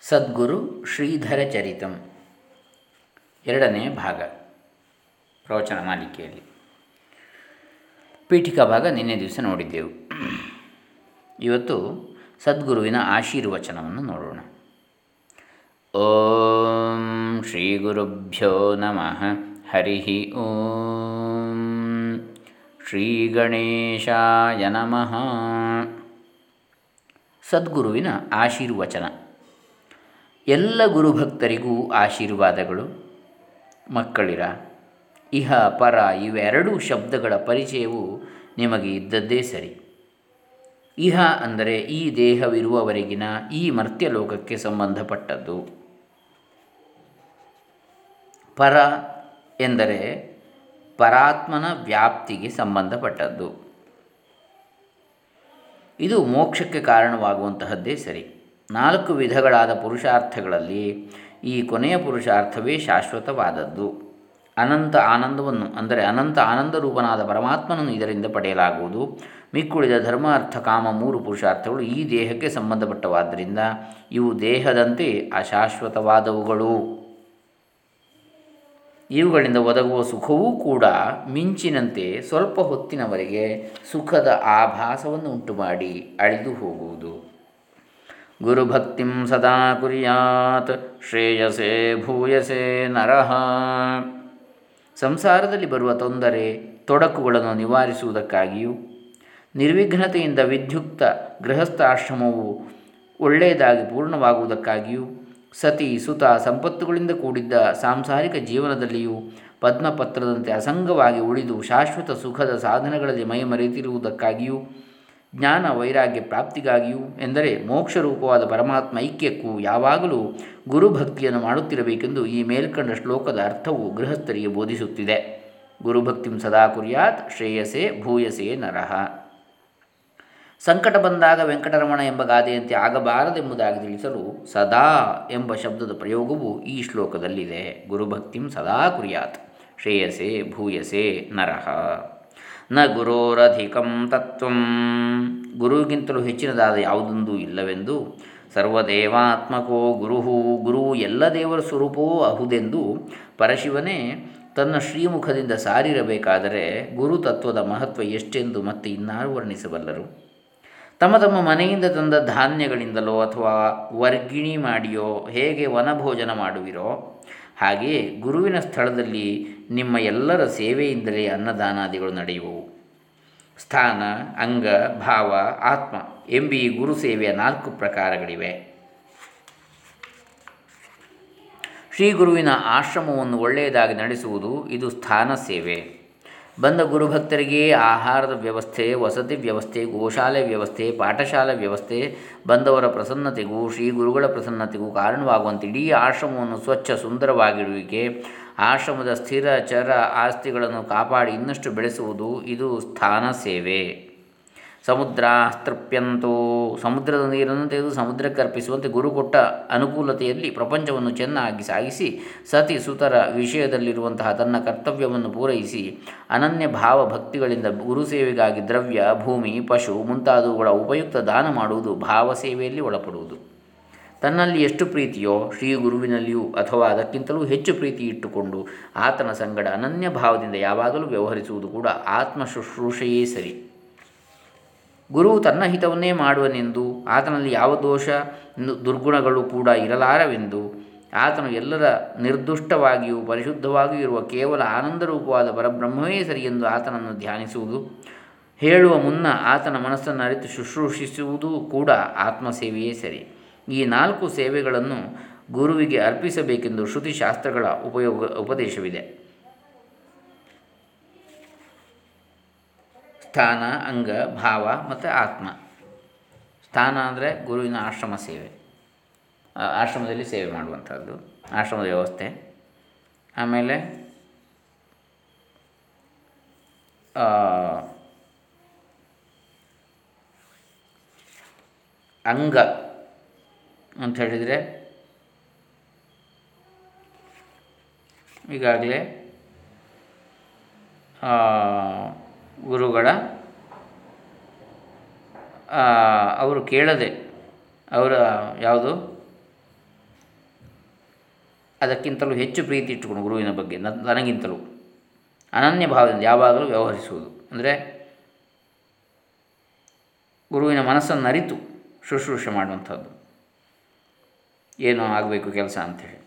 ಸದ್ಗುರು ಶ್ರೀಧರ ಚರಿತಂ. ಎರಡನೇ ಭಾಗ, ಪ್ರವಚನ ಮಾಲಿಕೆಯಲ್ಲಿ. ಪೀಠಿಕಾ ಭಾಗ ನಿನ್ನೆ ದಿವಸ ನೋಡಿದ್ದೆವು. ಇವತ್ತು ಸದ್ಗುರುವಿನ ಆಶೀರ್ವಚನವನ್ನು ನೋಡೋಣ. ಓಂ ಶ್ರೀ ಗುರುಭ್ಯೋ ನಮಃ. ಹರಿ ಓಂ. ಶ್ರೀ ಗಣೇಶಾಯ ನಮಃ. ಸದ್ಗುರುವಿನ ಆಶೀರ್ವಚನ. ಎಲ್ಲ ಗುರುಭಕ್ತರಿಗೂ ಆಶೀರ್ವಾದಗಳು. ಮಕ್ಕಳಿರ, ಇಹ, ಪರ ಇವೆರಡೂ ಶಬ್ದಗಳ ಪರಿಚಯವು ನಿಮಗೆ ಇದ್ದದ್ದೇ ಸರಿ. ಇಹ ಅಂದರೆ ಈ ದೇಹವಿರುವವರೆಗಿನ ಈ ಮರ್ತ್ಯಲೋಕಕ್ಕೆ ಸಂಬಂಧಪಟ್ಟದ್ದು. ಪರ ಎಂದರೆ ಪರಾತ್ಮನ ವ್ಯಾಪ್ತಿಗೆ ಸಂಬಂಧಪಟ್ಟದ್ದು. ಇದು ಮೋಕ್ಷಕ್ಕೆ ಕಾರಣವಾಗುವಂತಹದ್ದೇ ಸರಿ. ನಾಲ್ಕು ವಿಧಗಳಾದ ಪುರುಷಾರ್ಥಗಳಲ್ಲಿ ಈ ಕೊನೆಯ ಪುರುಷಾರ್ಥವೇ ಶಾಶ್ವತವಾದದ್ದು. ಅನಂತ ಆನಂದವನ್ನು, ಅಂದರೆ ಅನಂತ ಆನಂದ ರೂಪನಾದ ಪರಮಾತ್ಮನನ್ನು ಇದರಿಂದ ಪಡೆಯಲಾಗುವುದು. ಮಿಕ್ಕುಳಿದ ಧರ್ಮ ಅರ್ಥ ಕಾಮ ಮೂರು ಪುರುಷಾರ್ಥಗಳು ಈ ದೇಹಕ್ಕೆ ಸಂಬಂಧಪಟ್ಟವಾದ್ದರಿಂದ ಇವು ದೇಹದಂತೆ ಅಶಾಶ್ವತವಾದವುಗಳು. ಇವುಗಳಿಂದ ಒದಗುವ ಸುಖವೂ ಕೂಡ ಮಿಂಚಿನಂತೆ ಸ್ವಲ್ಪ ಹೊತ್ತಿನವರೆಗೆ ಸುಖದ ಆಭಾಸವನ್ನು ಉಂಟುಮಾಡಿ ಅಳಿದು ಹೋಗುವುದು. ಗುರುಭಕ್ತಿಂ ಸದಾ ಕುರ್ಯಾತ್, ಶ್ರೇಯಸೆ ಭೂಯಸೆ ನರಹ ಸಂಸಾರದಲ್ಲಿ ಬರುವ ತೊಂದರೆ, ತೊಡಕುಗಳನ್ನು ನಿವಾರಿಸುವುದಕ್ಕಾಗಿಯೂ, ನಿರ್ವಿಘ್ನತೆಯಿಂದ ವಿದ್ಯುಕ್ತ ಗೃಹಸ್ಥಾಶ್ರಮವು ಒಳ್ಳೆಯದಾಗಿ ಪೂರ್ಣವಾಗುವುದಕ್ಕಾಗಿಯೂ, ಸತಿ ಸುತ ಸಂಪತ್ತುಗಳಿಂದ ಕೂಡಿದ್ದ ಸಾಂಸಾರಿಕ ಜೀವನದಲ್ಲಿಯೂ ಪದ್ಮಪತ್ರದಂತೆ ಅಸಂಗವಾಗಿ ಉಳಿದು ಶಾಶ್ವತ ಸುಖದ ಸಾಧನಗಳಲ್ಲಿ ಮೈ ಮರೆತಿರುವುದಕ್ಕಾಗಿಯೂ ಜ್ಞಾನ ವೈರಾಗ್ಯ ಪ್ರಾಪ್ತಿಗಾಗಿಯೂ ಎಂದರೆ ಮೋಕ್ಷರೂಪವಾದ ಪರಮಾತ್ಮ ಐಕ್ಯಕ್ಕೂ ಯಾವಾಗಲೂ ಗುರುಭಕ್ತಿಯನ್ನು ಮಾಡುತ್ತಿರಬೇಕೆಂದು ಈ ಮೇಲ್ಕಂಡ ಶ್ಲೋಕದ ಅರ್ಥವು ಗೃಹಸ್ಥರಿಗೆ ಬೋಧಿಸುತ್ತಿದೆ. ಗುರುಭಕ್ತಿಂ ಸದಾ ಕುರ್ಯಾತ್, ಶ್ರೇಯಸೆ, ಭೂಯಸೆ ನರಹ ಸಂಕಟ ಬಂದಾಗ ವೆಂಕಟರಮಣ ಎಂಬ ಗಾದೆಯಂತೆ ಆಗಬಾರದೆಂಬುದಾಗಿ ತಿಳಿಸಲು ಸದಾ ಎಂಬ ಶಬ್ದದ ಪ್ರಯೋಗವು ಈ ಶ್ಲೋಕದಲ್ಲಿದೆ. ಗುರುಭಕ್ತಿಂ ಸದಾ ಕುರ್ಯಾತ್, ಶ್ರೇಯಸೆ, ಭೂಯಸೆ ನರಹ ನ ಗುರೋರಧಿಕಂ ತತ್ವಂ. ಗುರುಗಿಂತಲೂ ಹೆಚ್ಚಿನದಾದ ಯಾವುದೊಂದು ಇಲ್ಲವೆಂದು ಸರ್ವದೇವಾತ್ಮಕೋ ಗುರುಹು, ಗುರು ಎಲ್ಲ ದೇವರ ಸ್ವರೂಪವೂ ಅಹುದೆಂದು ಪರಶಿವನೇ ತನ್ನ ಶ್ರೀಮುಖದಿಂದ ಸಾರಿರಬೇಕಾದರೆ ಗುರುತತ್ವದ ಮಹತ್ವ ಎಷ್ಟೆಂದು ಮತ್ತೆ ಇನ್ನಾರು ವರ್ಣಿಸಬಲ್ಲರು. ತಮ್ಮ ತಮ್ಮ ಮನೆಯಿಂದ ತಂದ ಧಾನ್ಯಗಳಿಂದಲೋ ಅಥವಾ ವರ್ಗಿಣಿ ಮಾಡಿಯೋ ಹೇಗೆ ವನಭೋಜನ ಮಾಡುವಿರೋ ಹಾಗೆಯೇ ಗುರುವಿನ ಸ್ಥಳದಲ್ಲಿ ನಿಮ್ಮ ಎಲ್ಲರ ಸೇವೆಯಿಂದಲೇ ಅನ್ನದಾನಾದಿಗಳು ನಡೆಯುವವು. ಸ್ಥಾನ, ಅಂಗ, ಭಾವ, ಆತ್ಮ ಎಂಬಿ ಗುರು ಸೇವೆಯ ನಾಲ್ಕು ಪ್ರಕಾರಗಳಿವೆ. ಶ್ರೀ ಗುರುವಿನ ಆಶ್ರಮವನ್ನು ಒಳ್ಳೆಯದಾಗಿ ನಡೆಸುವುದು ಇದು ಸ್ಥಾನ ಸೇವೆ. ಬಂದ ಗುರುಭಕ್ತರಿಗೆ ಆಹಾರದ ವ್ಯವಸ್ಥೆ, ವಸತಿ ವ್ಯವಸ್ಥೆ, ಗೋಶಾಲೆ ವ್ಯವಸ್ಥೆ, ಪಾಠಶಾಲೆ ವ್ಯವಸ್ಥೆ, ಬಂದವರ ಪ್ರಸನ್ನತೆಗೂ, ಶ್ರೀ ಗುರುಗಳ ಪ್ರಸನ್ನತೆಗೂ ಕಾರಣವಾಗುವಂತೆ ಇಡೀ ಆಶ್ರಮವನ್ನು ಸ್ವಚ್ಛ ಸುಂದರವಾಗಿಡುವಿಕೆ ಆಶ್ರಮದ ಸ್ಥಿರ, ಚರ ಆಸ್ತಿಗಳನ್ನು ಕಾಪಾಡಿ ಇನ್ನಷ್ಟು ಬೆಳೆಸುವುದು ಇದು ಸ್ಥಾನ ಸೇವೆ. ಸಮುದ್ರ ತೃಪ್ಯಂತೋ. ಸಮುದ್ರದ ನೀರನ್ನು ತೆಗೆದು ಸಮುದ್ರಕ್ಕೆ ಅರ್ಪಿಸುವಂತೆ ಗುರು ಕೊಟ್ಟ ಅನುಕೂಲತೆಯಲ್ಲಿ ಪ್ರಪಂಚವನ್ನು ಚೆನ್ನಾಗಿ ಸಾಗಿಸಿ ಸತಿ ಸುತರ ವಿಷಯದಲ್ಲಿರುವಂತಹ ತನ್ನ ಕರ್ತವ್ಯವನ್ನು ಪೂರೈಸಿ ಅನನ್ಯ ಭಾವ ಭಕ್ತಿಗಳಿಂದ ಗುರು ಸೇವೆಗಾಗಿ ದ್ರವ್ಯ, ಭೂಮಿ, ಪಶು ಮುಂತಾದವುಗಳ ಉಪಯುಕ್ತ ದಾನ ಮಾಡುವುದು ಭಾವ ಸೇವೆಯಲ್ಲಿ ಒಳಪಡುವುದು. ತನ್ನಲ್ಲಿ ಎಷ್ಟು ಪ್ರೀತಿಯೋ ಶ್ರೀ ಗುರುವಿನಲ್ಲಿಯೂ ಅಥವಾ ಅದಕ್ಕಿಂತಲೂ ಹೆಚ್ಚು ಪ್ರೀತಿ ಇಟ್ಟುಕೊಂಡು ಆತನ ಸಂಗಡ ಅನನ್ಯ ಭಾವದಿಂದ ಯಾವಾಗಲೂ ವ್ಯವಹರಿಸುವುದು ಕೂಡ ಆತ್ಮ ಶುಶ್ರೂಷೆಯೇ ಸರಿ. ಗುರು ತನ್ನ ಹಿತವನ್ನೇ ಮಾಡುವನೆಂದು, ಆತನಲ್ಲಿ ಯಾವ ದೋಷ ದುರ್ಗುಣಗಳು ಕೂಡ ಇರಲಾರವೆಂದು, ಆತನು ಎಲ್ಲರ ನಿರ್ದುಷ್ಟವಾಗಿಯೂ ಪರಿಶುದ್ಧವಾಗಿಯೂ ಇರುವ ಕೇವಲ ಆನಂದರೂಪವಾದ ಪರಬ್ರಹ್ಮವೇ ಸರಿ ಎಂದು ಆತನನ್ನು ಧ್ಯಾನಿಸುವುದು. ಹೇಳುವ ಮುನ್ನ ಆತನ ಮನಸ್ಸನ್ನು ಅರಿತು ಶುಶ್ರೂಷಿಸುವುದು ಕೂಡ ಆತ್ಮಸೇವೆಯೇ ಸರಿ. ಈ ನಾಲ್ಕು ಸೇವೆಗಳನ್ನು ಗುರುವಿಗೆ ಅರ್ಪಿಸಬೇಕೆಂದು ಶ್ರುತಿಶಾಸ್ತ್ರಗಳ ಉಪಯೋಗ, ಉಪದೇಶವಿದೆ. ಸ್ಥಾನ, ಅಂಗ, ಭಾವ ಮತ್ತು ಆತ್ಮ. ಸ್ಥಾನ ಅಂದರೆ ಗುರುವಿನ ಆಶ್ರಮ ಸೇವೆ. ಆಶ್ರಮದಲ್ಲಿ ಸೇವೆ ಮಾಡುವಂಥದ್ದು, ಆಶ್ರಮದ ವ್ಯವಸ್ಥೆ. ಆಮೇಲೆ ಅಂಗ. ಅಂತ ಹೇಳಿದರೆ ಈಗಾಗಲೇ ಗುರುಗಳ ಅವರು ಕೇಳದೆ ಅವರ ಯಾವುದು, ಅದಕ್ಕಿಂತಲೂ ಹೆಚ್ಚು ಪ್ರೀತಿ ಇಟ್ಟುಕೊಂಡು ಗುರುವಿನ ಬಗ್ಗೆ ನನಗಿಂತಲೂ ಅನನ್ಯ ಭಾವದಿಂದ ಯಾವಾಗಲೂ ವ್ಯವಹರಿಸುವುದು. ಅಂದರೆ ಗುರುವಿನ ಮನಸ್ಸನ್ನು ಅರಿತು ಶುಶ್ರೂಷೆ ಮಾಡುವಂಥದ್ದು. ಏನು ಆಗಬೇಕು ಕೆಲಸ ಅಂಥೇಳಿ.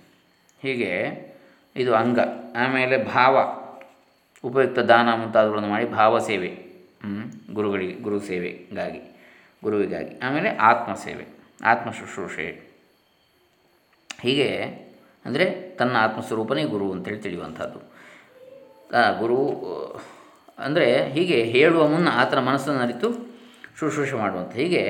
ಹೀಗೆ ಇದು ಅಂಗ, ಆಮೇಲೆ ಭಾವ, ಉಪಯುಕ್ತ ದಾನ ಮುಂತಾದವುಗಳನ್ನು ಮಾಡಿ ಭಾವ ಸೇವೆ ಗುರುಗಳಿಗೆ, ಗುರು ಸೇವೆಗಾಗಿ, ಗುರುವಿಗಾಗಿ, ಆಮೇಲೆ ಆತ್ಮ ಸೇವೆ, ಆತ್ಮ ಶುಶ್ರೂಷೆ. ಹೀಗೆ ಅಂದರೆ ತನ್ನ ಆತ್ಮಸ್ವರೂಪನೇ ಗುರು ಅಂತೇಳಿ ತಿಳಿಯುವಂಥದ್ದು. ಗುರು, ಅಂದರೆ ಹೀಗೆ ಹೇಳುವ ಮುನ್ನ ಆತನ ಮನಸ್ಸನ್ನು ಅರಿತು ಶುಶ್ರೂಷೆ ಮಾಡುವಂಥ ಹೀಗೆ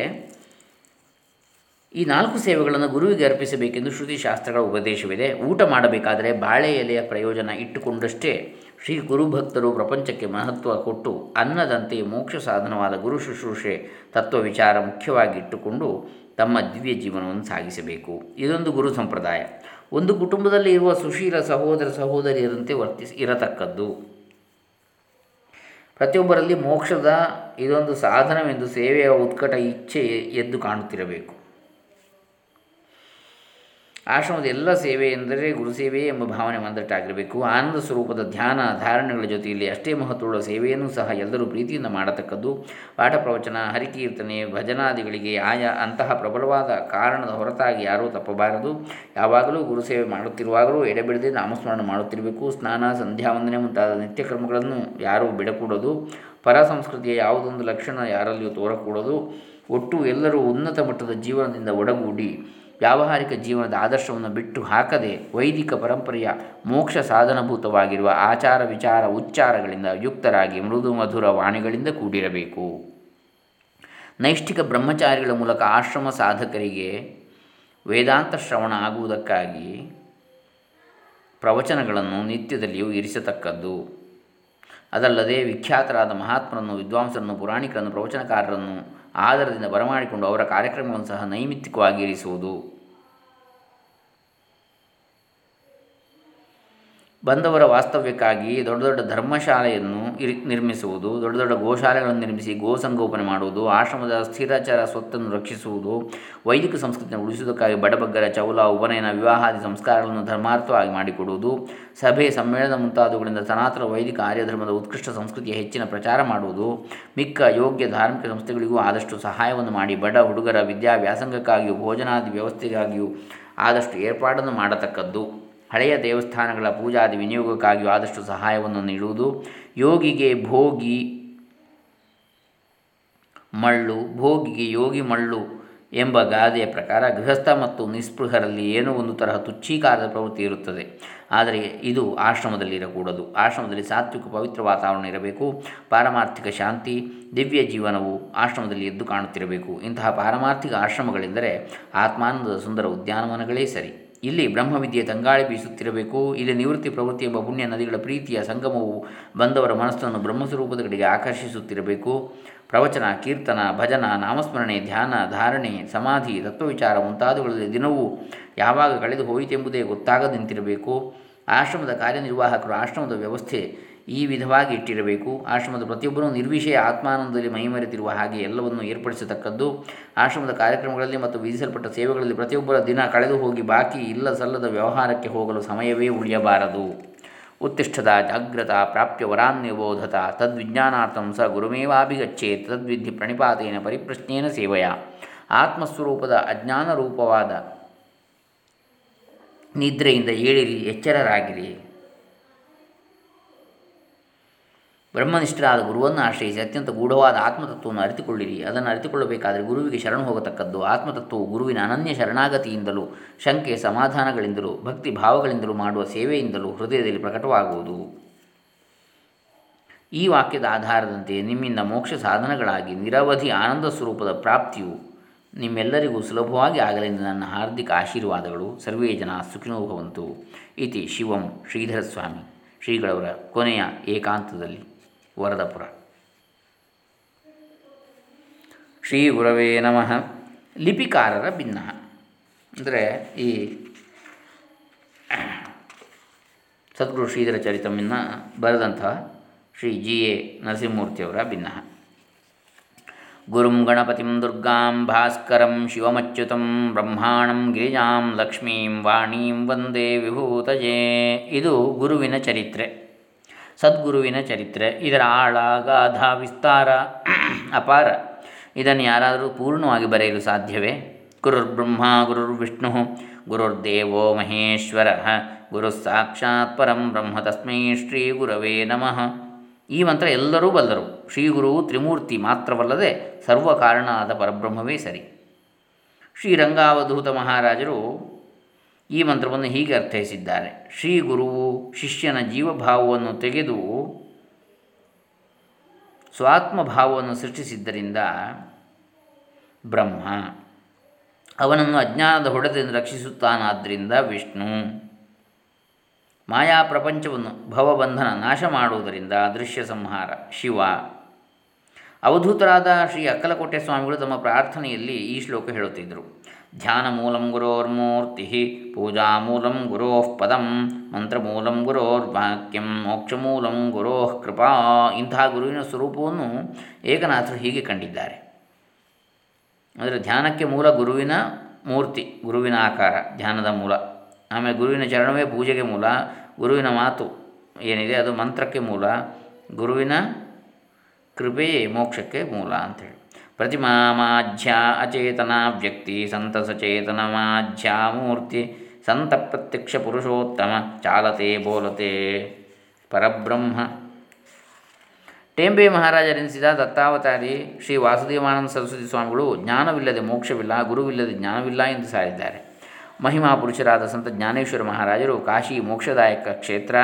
ಈ ನಾಲ್ಕು ಸೇವೆಗಳನ್ನು ಗುರುವಿಗೆ ಅರ್ಪಿಸಬೇಕೆಂದು ಶ್ರುತಿ ಶಾಸ್ತ್ರಗಳ ಉಪದೇಶವಿದೆ. ಊಟ ಮಾಡಬೇಕಾದರೆ ಬಾಳೆ ಎಲೆಯ ಪ್ರಯೋಜನ ಇಟ್ಟುಕೊಂಡಷ್ಟೇ ಶ್ರೀ ಗುರುಭಕ್ತರು ಪ್ರಪಂಚಕ್ಕೆ ಮಹತ್ವ ಕೊಟ್ಟು ಅನ್ನದಂತೆ ಮೋಕ್ಷ ಸಾಧನವಾದ ಗುರು ಶುಶ್ರೂಷೆ ತತ್ವ ವಿಚಾರ ಮುಖ್ಯವಾಗಿ ಇಟ್ಟುಕೊಂಡು ತಮ್ಮ ದಿವ್ಯ ಜೀವನವನ್ನು ಸಾಗಿಸಬೇಕು. ಇದೊಂದು ಗುರು ಸಂಪ್ರದಾಯ. ಒಂದು ಕುಟುಂಬದಲ್ಲಿ ಇರುವ ಸುಶೀಲ ಸಹೋದರ ಸಹೋದರಿಯರಂತೆ ವರ್ತಿಸಿ ಇರತಕ್ಕದ್ದು. ಪ್ರತಿಯೊಬ್ಬರಲ್ಲಿ ಮೋಕ್ಷದ ಇದೊಂದು ಸಾಧನವೆಂದು ಸೇವೆಯ ಉತ್ಕಟ ಇಚ್ಛೆ ಎದ್ದು ಕಾಣುತ್ತಿರಬೇಕು. ಆಶ್ರಮದ ಎಲ್ಲ ಸೇವೆ ಎಂದರೆ ಗುರುಸೇವೆ ಎಂಬ ಭಾವನೆ ಮಂದಟ್ಟಾಗಿರಬೇಕು ಆನಂದ ಸ್ವರೂಪದ ಧ್ಯಾನ, ಧಾರಣೆಗಳ ಜೊತೆಯಲ್ಲಿ ಅಷ್ಟೇ ಮಹತ್ವವುಳ್ಳ ಸೇವೆಯನ್ನು ಸಹ ಎಲ್ಲರೂ ಪ್ರೀತಿಯಿಂದ ಮಾಡತಕ್ಕದ್ದು. ಪಾಠ ಪ್ರವಚನ, ಹರಿಕೀರ್ತನೆ, ಭಜನಾದಿಗಳಿಗೆ ಆಯಾ ಅಂತಹ ಪ್ರಬಲವಾದ ಕಾರಣದ ಹೊರತಾಗಿ ಯಾರೂ ತಪ್ಪಬಾರದು. ಯಾವಾಗಲೂ ಗುರುಸೇವೆ ಮಾಡುತ್ತಿರುವಾಗಲೂ ಎಡೆಬಿಡದೆ ನಾಮಸ್ಮರಣ ಮಾಡುತ್ತಿರಬೇಕು. ಸ್ನಾನ ಸಂಧ್ಯಾವಂದನೆ ಮುಂತಾದ ನಿತ್ಯ ಕ್ರಮಗಳನ್ನು ಯಾರೂ ಬಿಡಕೂಡದು. ಪರ ಸಂಸ್ಕೃತಿಯ ಯಾವುದೊಂದು ಲಕ್ಷಣ ಯಾರಲ್ಲಿಯೂ ತೋರಕೂಡದು. ಒಟ್ಟು ಎಲ್ಲರೂ ಉನ್ನತ ಮಟ್ಟದ ಜೀವನದಿಂದ ಒಡಗೂಡಿ. ವ್ಯಾವಹಾರಿಕ ಜೀವನದ ಆದರ್ಶವನ್ನು ಬಿಟ್ಟು ಹಾಕದೆ ವೈದಿಕ ಪರಂಪರೆಯ ಮೋಕ್ಷ ಸಾಧನಭೂತವಾಗಿರುವ ಆಚಾರ ವಿಚಾರ ಉಚ್ಚಾರಗಳಿಂದ ಯುಕ್ತರಾಗಿ ಮೃದು ಮಧುರ ವಾಣಿಗಳಿಂದ ಕೂಡಿರಬೇಕು. ನೈಷ್ಠಿಕ ಬ್ರಹ್ಮಚಾರಿಗಳ ಮೂಲಕ ಆಶ್ರಮ ಸಾಧಕರಿಗೆ ವೇದಾಂತ ಶ್ರವಣ ಆಗುವುದಕ್ಕಾಗಿ ಪ್ರವಚನಗಳನ್ನು ನಿತ್ಯದಲ್ಲಿಯೂ ಇರಿಸತಕ್ಕದ್ದು. ಅದಲ್ಲದೆ ವಿಖ್ಯಾತರಾದ ಮಹಾತ್ಮರನ್ನು, ವಿದ್ವಾಂಸರನ್ನು, ಪುರಾಣಿಕರನ್ನು, ಪ್ರವಚನಕಾರರನ್ನು ಆಧಾರದಿಂದ ಬರಮಾಡಿಕೊಂಡು ಅವರ ಕಾರ್ಯಕ್ರಮವನ್ನು ಸಹ ನೈಮಿತ್ತಿಕವಾಗಿ ಇರಿಸುವುದು ಬಂದವರ ವಾಸ್ತವ್ಯಕ್ಕಾಗಿ ದೊಡ್ಡ ದೊಡ್ಡ ಧರ್ಮಶಾಲೆಯನ್ನು ನಿರ್ಮಿಸುವುದು, ದೊಡ್ಡ ದೊಡ್ಡ ಗೋಶಾಲೆಗಳನ್ನು ನಿರ್ಮಿಸಿ, ಗೋಸಂಗೋಪನೆ ಮಾಡುವುದು, ಆಶ್ರಮದ ಸ್ಥಿರಾಚಾರ, ಸ್ವತ್ತನ್ನು ರಕ್ಷಿಸುವುದು, ವೈದಿಕ ಸಂಸ್ಕೃತಿಯನ್ನು ಉಳಿಸುವುದಕ್ಕಾಗಿ ಬಡಬಗ್ಗರ ಚೌಲ ಉಪನಯನ ವಿವಾಹಾದಿ ಸಂಸ್ಕಾರಗಳನ್ನು ಧರ್ಮಾರ್ಥವಾಗಿ ಮಾಡಿಕೊಡುವುದು, ಸಭೆ, ಸಮ್ಮೇಳನ ಮುಂತಾದವುಗಳಿಂದ ಸನಾತನ ವೈದಿಕ ಆರ್ಯಧರ್ಮದ ಉತ್ಕೃಷ್ಟ ಸಂಸ್ಕೃತಿಯ ಹೆಚ್ಚಿನ ಪ್ರಚಾರ ಮಾಡುವುದು, ಮಿಕ್ಕ ಯೋಗ್ಯ ಧಾರ್ಮಿಕ ಸಂಸ್ಥೆಗಳಿಗೂ ಆದಷ್ಟು ಸಹಾಯವನ್ನು ಮಾಡಿ ಬಡ ಹುಡುಗರ ವಿದ್ಯಾವ್ಯಾಸಂಗಕ್ಕಾಗಿಯೂ ಭೋಜನಾದಿ ವ್ಯವಸ್ಥೆಗಾಗಿಯೂ ಆದಷ್ಟು ಏರ್ಪಾಡನ್ನು ಮಾಡತಕ್ಕದ್ದು. ಹಳೆಯ ದೇವಸ್ಥಾನಗಳ ಪೂಜಾದಿ ವಿನಿಯೋಗಕ್ಕಾಗಿ ಆದಷ್ಟು ಸಹಾಯವನ್ನು ನೀಡುವುದು. ಯೋಗಿಗೆ ಭೋಗಿ ಮಳ್ಳು, ಭೋಗಿಗೆ ಯೋಗಿ ಮಳ್ಳು ಎಂಬ ಗಾದೆಯ ಪ್ರಕಾರ ಗೃಹಸ್ಥ ಮತ್ತು ನಿಸ್ಪೃಹರಲ್ಲಿ ಏನೋ ಒಂದು ತರಹ ತುಚ್ಛೀಕಾರದ ಪ್ರವೃತ್ತಿ ಇರುತ್ತದೆ. ಆದರೆ ಇದು ಆಶ್ರಮದಲ್ಲಿ ಇರಕೂಡದು ಆಶ್ರಮದಲ್ಲಿ ಸಾತ್ವಿಕ ಪವಿತ್ರ ವಾತಾವರಣ ಇರಬೇಕು. ಪಾರಮಾರ್ಥಿಕ ಶಾಂತಿ, ದಿವ್ಯ ಜೀವನವು ಆಶ್ರಮದಲ್ಲಿ ಎದ್ದು ಕಾಣುತ್ತಿರಬೇಕು. ಇಂತಹ ಪಾರಮಾರ್ಥಿಕ ಆಶ್ರಮಗಳೆಂದರೆ ಆತ್ಮಾನಂದದ ಸುಂದರ ಉದ್ಯಾನವನಗಳೇ ಸರಿ. ಇಲ್ಲಿ ಬ್ರಹ್ಮವಿದ್ಯೆ ತಂಗಾಳಿ ಬೀಸುತ್ತಿರಬೇಕು. ಇಲ್ಲಿ ನಿವೃತ್ತಿ ಪ್ರವೃತ್ತಿ ಎಂಬ ಪುಣ್ಯ ನದಿಗಳ ಪ್ರೀತಿಯ ಸಂಗಮವು ಬಂದವರ ಮನಸ್ಸನ್ನು ಬ್ರಹ್ಮಸ್ವರೂಪದ ಕಡೆಗೆ ಆಕರ್ಷಿಸುತ್ತಿರಬೇಕು. ಪ್ರವಚನ, ಕೀರ್ತನ, ಭಜನ, ನಾಮಸ್ಮರಣೆ, ಧ್ಯಾನ, ಧಾರಣೆ, ಸಮಾಧಿ, ತತ್ವವಿಚಾರ ಮುಂತಾದವುಗಳಲ್ಲಿ ದಿನವೂ ಯಾವಾಗ ಕಳೆದು ಹೋಯಿತೆಂಬುದೇ ಗೊತ್ತಾಗದಂತಿರಬೇಕು. ಆಶ್ರಮದ ಕಾರ್ಯನಿರ್ವಾಹಕರು ಆಶ್ರಮದ ವ್ಯವಸ್ಥೆ ಈ ವಿಧವಾಗಿ ಇಟ್ಟಿರಬೇಕು. ಆಶ್ರಮದ ಪ್ರತಿಯೊಬ್ಬರೂ ನಿರ್ವಿಷಯ ಆತ್ಮಾನಂದದಲ್ಲಿ ಮೈಮರೆತಿರುವ ಹಾಗೆ ಎಲ್ಲವನ್ನು ಏರ್ಪಡಿಸತಕ್ಕದ್ದು. ಆಶ್ರಮದ ಕಾರ್ಯಕ್ರಮಗಳಲ್ಲಿ ಮತ್ತು ವಿಧಿಸಲ್ಪಟ್ಟ ಸೇವೆಗಳಲ್ಲಿ ಪ್ರತಿಯೊಬ್ಬರ ದಿನ ಕಳೆದು ಹೋಗಿ ಬಾಕಿ ಇಲ್ಲ ಸಲ್ಲದ ವ್ಯವಹಾರಕ್ಕೆ ಹೋಗಲು ಸಮಯವೇ ಉಳಿಯಬಾರದು. ಉತ್ತಿಷ್ಠದ ಜಾಗ್ರತ ಪ್ರಾಪ್ಯ ವರಾನ್ಯಬೋಧತ ತದ್ವಿಜ್ಞಾನಾರ್ಥಂ ಸ ಗುರುಮೇವಾಭಿಗಚ್ಚೇತ್ ತದ್ವಿಧಿ ಪ್ರಣಿಪಾತೇನ ಪರಿಪ್ರಶ್ನೇನ ಸೇವೆಯ. ಆತ್ಮಸ್ವರೂಪದ ಅಜ್ಞಾನ ರೂಪವಾದ ನಿದ್ರೆಯಿಂದ ಏಳಿರಿ, ಎಚ್ಚರರಾಗಿರಿ. ಬ್ರಹ್ಮನಿಷ್ಠರಾದ ಗುರುವನ್ನು ಆಶ್ರಯಿಸಿ ಅತ್ಯಂತ ಗೂಢವಾದ ಆತ್ಮತತ್ವವನ್ನು ಅರಿತುಕೊಳ್ಳಿರಿ. ಅದನ್ನು ಅರಿತುಕೊಳ್ಳಬೇಕಾದರೆ ಗುರುವಿಗೆ ಶರಣು ಹೋಗತಕ್ಕದ್ದು, ಆತ್ಮತತ್ವವು ಗುರುವಿನ ಅನನ್ಯ ಶರಣಾಗತಿಯಿಂದಲೂ ಶಂಕೆ ಸಮಾಧಾನಗಳಿಂದಲೂ, ಭಕ್ತಿ ಭಾವಗಳಿಂದಲೂ ಮಾಡುವ ಸೇವೆಯಿಂದಲೂ ಹೃದಯದಲ್ಲಿ ಪ್ರಕಟವಾಗುವುದು. ಈ ವಾಕ್ಯದ ಆಧಾರದಂತೆ ನಿಮ್ಮಿಂದ ಮೋಕ್ಷ ಸಾಧನಗಳಾಗಿ ನಿರವಧಿ ಆನಂದ ಸ್ವರೂಪದ ಪ್ರಾಪ್ತಿಯು ನಿಮ್ಮೆಲ್ಲರಿಗೂ ಸುಲಭವಾಗಿ ಆಗಲೆಂದು ನನ್ನ ಹಾರ್ದಿಕ ಆಶೀರ್ವಾದಗಳು. ಸರ್ವೇ ಜನ ಸುಖಿನೋಭವಂತು. ಇತಿ ಶಿವಂ ಶ್ರೀಧರಸ್ವಾಮಿ. ಶ್ರೀಗಳವರ ಕೊನೆಯ ಏಕಾಂತದಲ್ಲಿ. ವರದಪುರ. ಶ್ರೀ ಗುರವೇ ನಮಃ. ಲಿಪಿಕಾರರ ಭಿನ್ನ. ಅಂದರೆ ಈ ಸದ್ಗುರು ಶ್ರೀಧರ ಚರಿತಮನ್ನು ಬರೆದಂತಹ ಶ್ರೀ ಜಿ ಎ ನರಸಿಂಹಮೂರ್ತಿಯವರ ಭಿನ್ನ. ಗುರುಂ ಗಣಪತಿಂ ದುರ್ಗಾಂ ಭಾಸ್ಕರಂ ಶಿವಮಚ್ಯುತಂ ಬ್ರಹ್ಮಾಣಂ ಗಿರಿಜಾಂ ಲಕ್ಷ್ಮೀಂ ವಾಣೀಂ ವಂದೇ ವಿಭೂತಜೇ. ಇದು ಗುರುವಿನ ಚರಿತ್ರೆ. ಸದ್ಗುರುವಿನ ಚರಿತ್ರೆ. ಇದರ ಆಳ ಗಾಧ ವಿಸ್ತಾರ, ಅಪಾರ. ಇದನ್ನು ಯಾರಾದರೂ ಪೂರ್ಣವಾಗಿ ಬರೆಯಲು ಸಾಧ್ಯವೇ? ಗುರುರ್ಬ್ರಹ್ಮ ಗುರುರ್ವಿಷ್ಣು ಗುರುರ್ದೇವೋ ಮಹೇಶ್ವರ, ಗುರು ಸಾಕ್ಷಾತ್ ಪರಂ ಬ್ರಹ್ಮ ತಸ್ಮೈ ಶ್ರೀ ಗುರವೇ ನಮಃ. ಈ ಮಂತ್ರ ಎಲ್ಲರೂ ಬಲ್ಲರು. ಶ್ರೀ ಗುರು ತ್ರಿಮೂರ್ತಿ ಮಾತ್ರವಲ್ಲದೆ ಸರ್ವ ಕಾರಣ ಆದ ಪರಬ್ರಹ್ಮವೇ ಸರಿ. ಶ್ರೀರಂಗಾವಧೂತ ಮಹಾರಾಜರು ಈ ಮಂತ್ರವನ್ನು ಹೀಗೆ ಅರ್ಥೈಸಿದ್ದಾರೆ. ಶ್ರೀ ಗುರುವು ಶಿಷ್ಯನ ಜೀವಭಾವವನ್ನು ತೆಗೆದು ಸ್ವಾತ್ಮಭಾವವನ್ನು ಸೃಷ್ಟಿಸಿದ್ದರಿಂದ ಬ್ರಹ್ಮ. ಅವನನ್ನು ಅಜ್ಞಾನದ ಹೊಡೆದಿಂದ ರಕ್ಷಿಸುತ್ತಾನಾದ್ದರಿಂದ ವಿಷ್ಣು. ಮಾಯಾ ಪ್ರಪಂಚವನ್ನು ಭವಬಂಧನ ನಾಶ ಮಾಡುವುದರಿಂದ ದೃಶ್ಯ ಸಂಹಾರ, ಶಿವ. ಅವಧೂತರಾದ ಶ್ರೀ ಅಕ್ಕಲಕೋಟೆ ಸ್ವಾಮಿಗಳು ತಮ್ಮ ಪ್ರಾರ್ಥನೆಯಲ್ಲಿ ಈ ಶ್ಲೋಕ ಹೇಳುತ್ತಿದ್ದರು. ಧ್ಯಾನ ಮೂಲಂ ಗುರೋರ್ಮೂರ್ತಿ ಪೂಜಾ ಮೂಲಂ ಗುರೋಃ ಪದಂ ಮಂತ್ರಮೂಲಂ ಗುರೋರ್ವಾಕ್ಯಂ ಮೋಕ್ಷಮೂಲಂ ಗುರೋಃ ಕೃಪಾ ಇಂತಹ ಗುರುವಿನ ಸ್ವರೂಪವನ್ನು ಏಕನಾಥರು ಹೀಗೆ ಕಂಡಿದ್ದಾರೆ. ಅಂದರೆ ಧ್ಯಾನಕ್ಕೆ ಮೂಲ ಗುರುವಿನ ಮೂರ್ತಿ, ಗುರುವಿನ ಆಕಾರ, ಧ್ಯಾನದ ಮೂಲ. ಆಮೇಲೆ ಗುರುವಿನ ಚರಣವೇ ಪೂಜೆಗೆ ಮೂಲ, ಗುರುವಿನ ಮಾತು ಏನಿದೆ ಅದು ಮಂತ್ರಕ್ಕೆ ಮೂಲ, ಗುರುವಿನ ಕೃಪೆಯೇ ಮೋಕ್ಷಕ್ಕೆ ಮೂಲ ಅಂಥೇಳಿ. ಪ್ರತಿಮಾ ಅಚೇತನ ವ್ಯಕ್ತಿ ಸಂತ ಸಚೇತನ ಮಾಧ್ಯ ಮೂರ್ತಿ ಸಂತ ಪ್ರತ್ಯಕ್ಷ ಪುರುಷೋತ್ತಮ ಚಾಲತೆ ಬೋಲತೆ ಪರಬ್ರಹ್ಮ ಟೇಂಬೆ ಮಹಾರಾಜರೆನಿಸಿದ ದತ್ತಾವತಾರಿ ಶ್ರೀ ವಾಸುದೇವಾನಂದ ಸರಸ್ವತಿ ಸ್ವಾಮಿಗಳು, ಜ್ಞಾನವಿಲ್ಲದೆ ಮೋಕ್ಷವಿಲ್ಲ, ಗುರುವಿಲ್ಲದೆ ಜ್ಞಾನವಿಲ್ಲ ಎಂದು ಸಾರಿದ್ದಾರೆ. ಮಹಿಮಾ ಪುರುಷರಾದ ಸಂತ ಜ್ಞಾನೇಶ್ವರ ಮಹಾರಾಜರು, ಕಾಶಿ ಮೋಕ್ಷದಾಯಕ ಕ್ಷೇತ್ರ.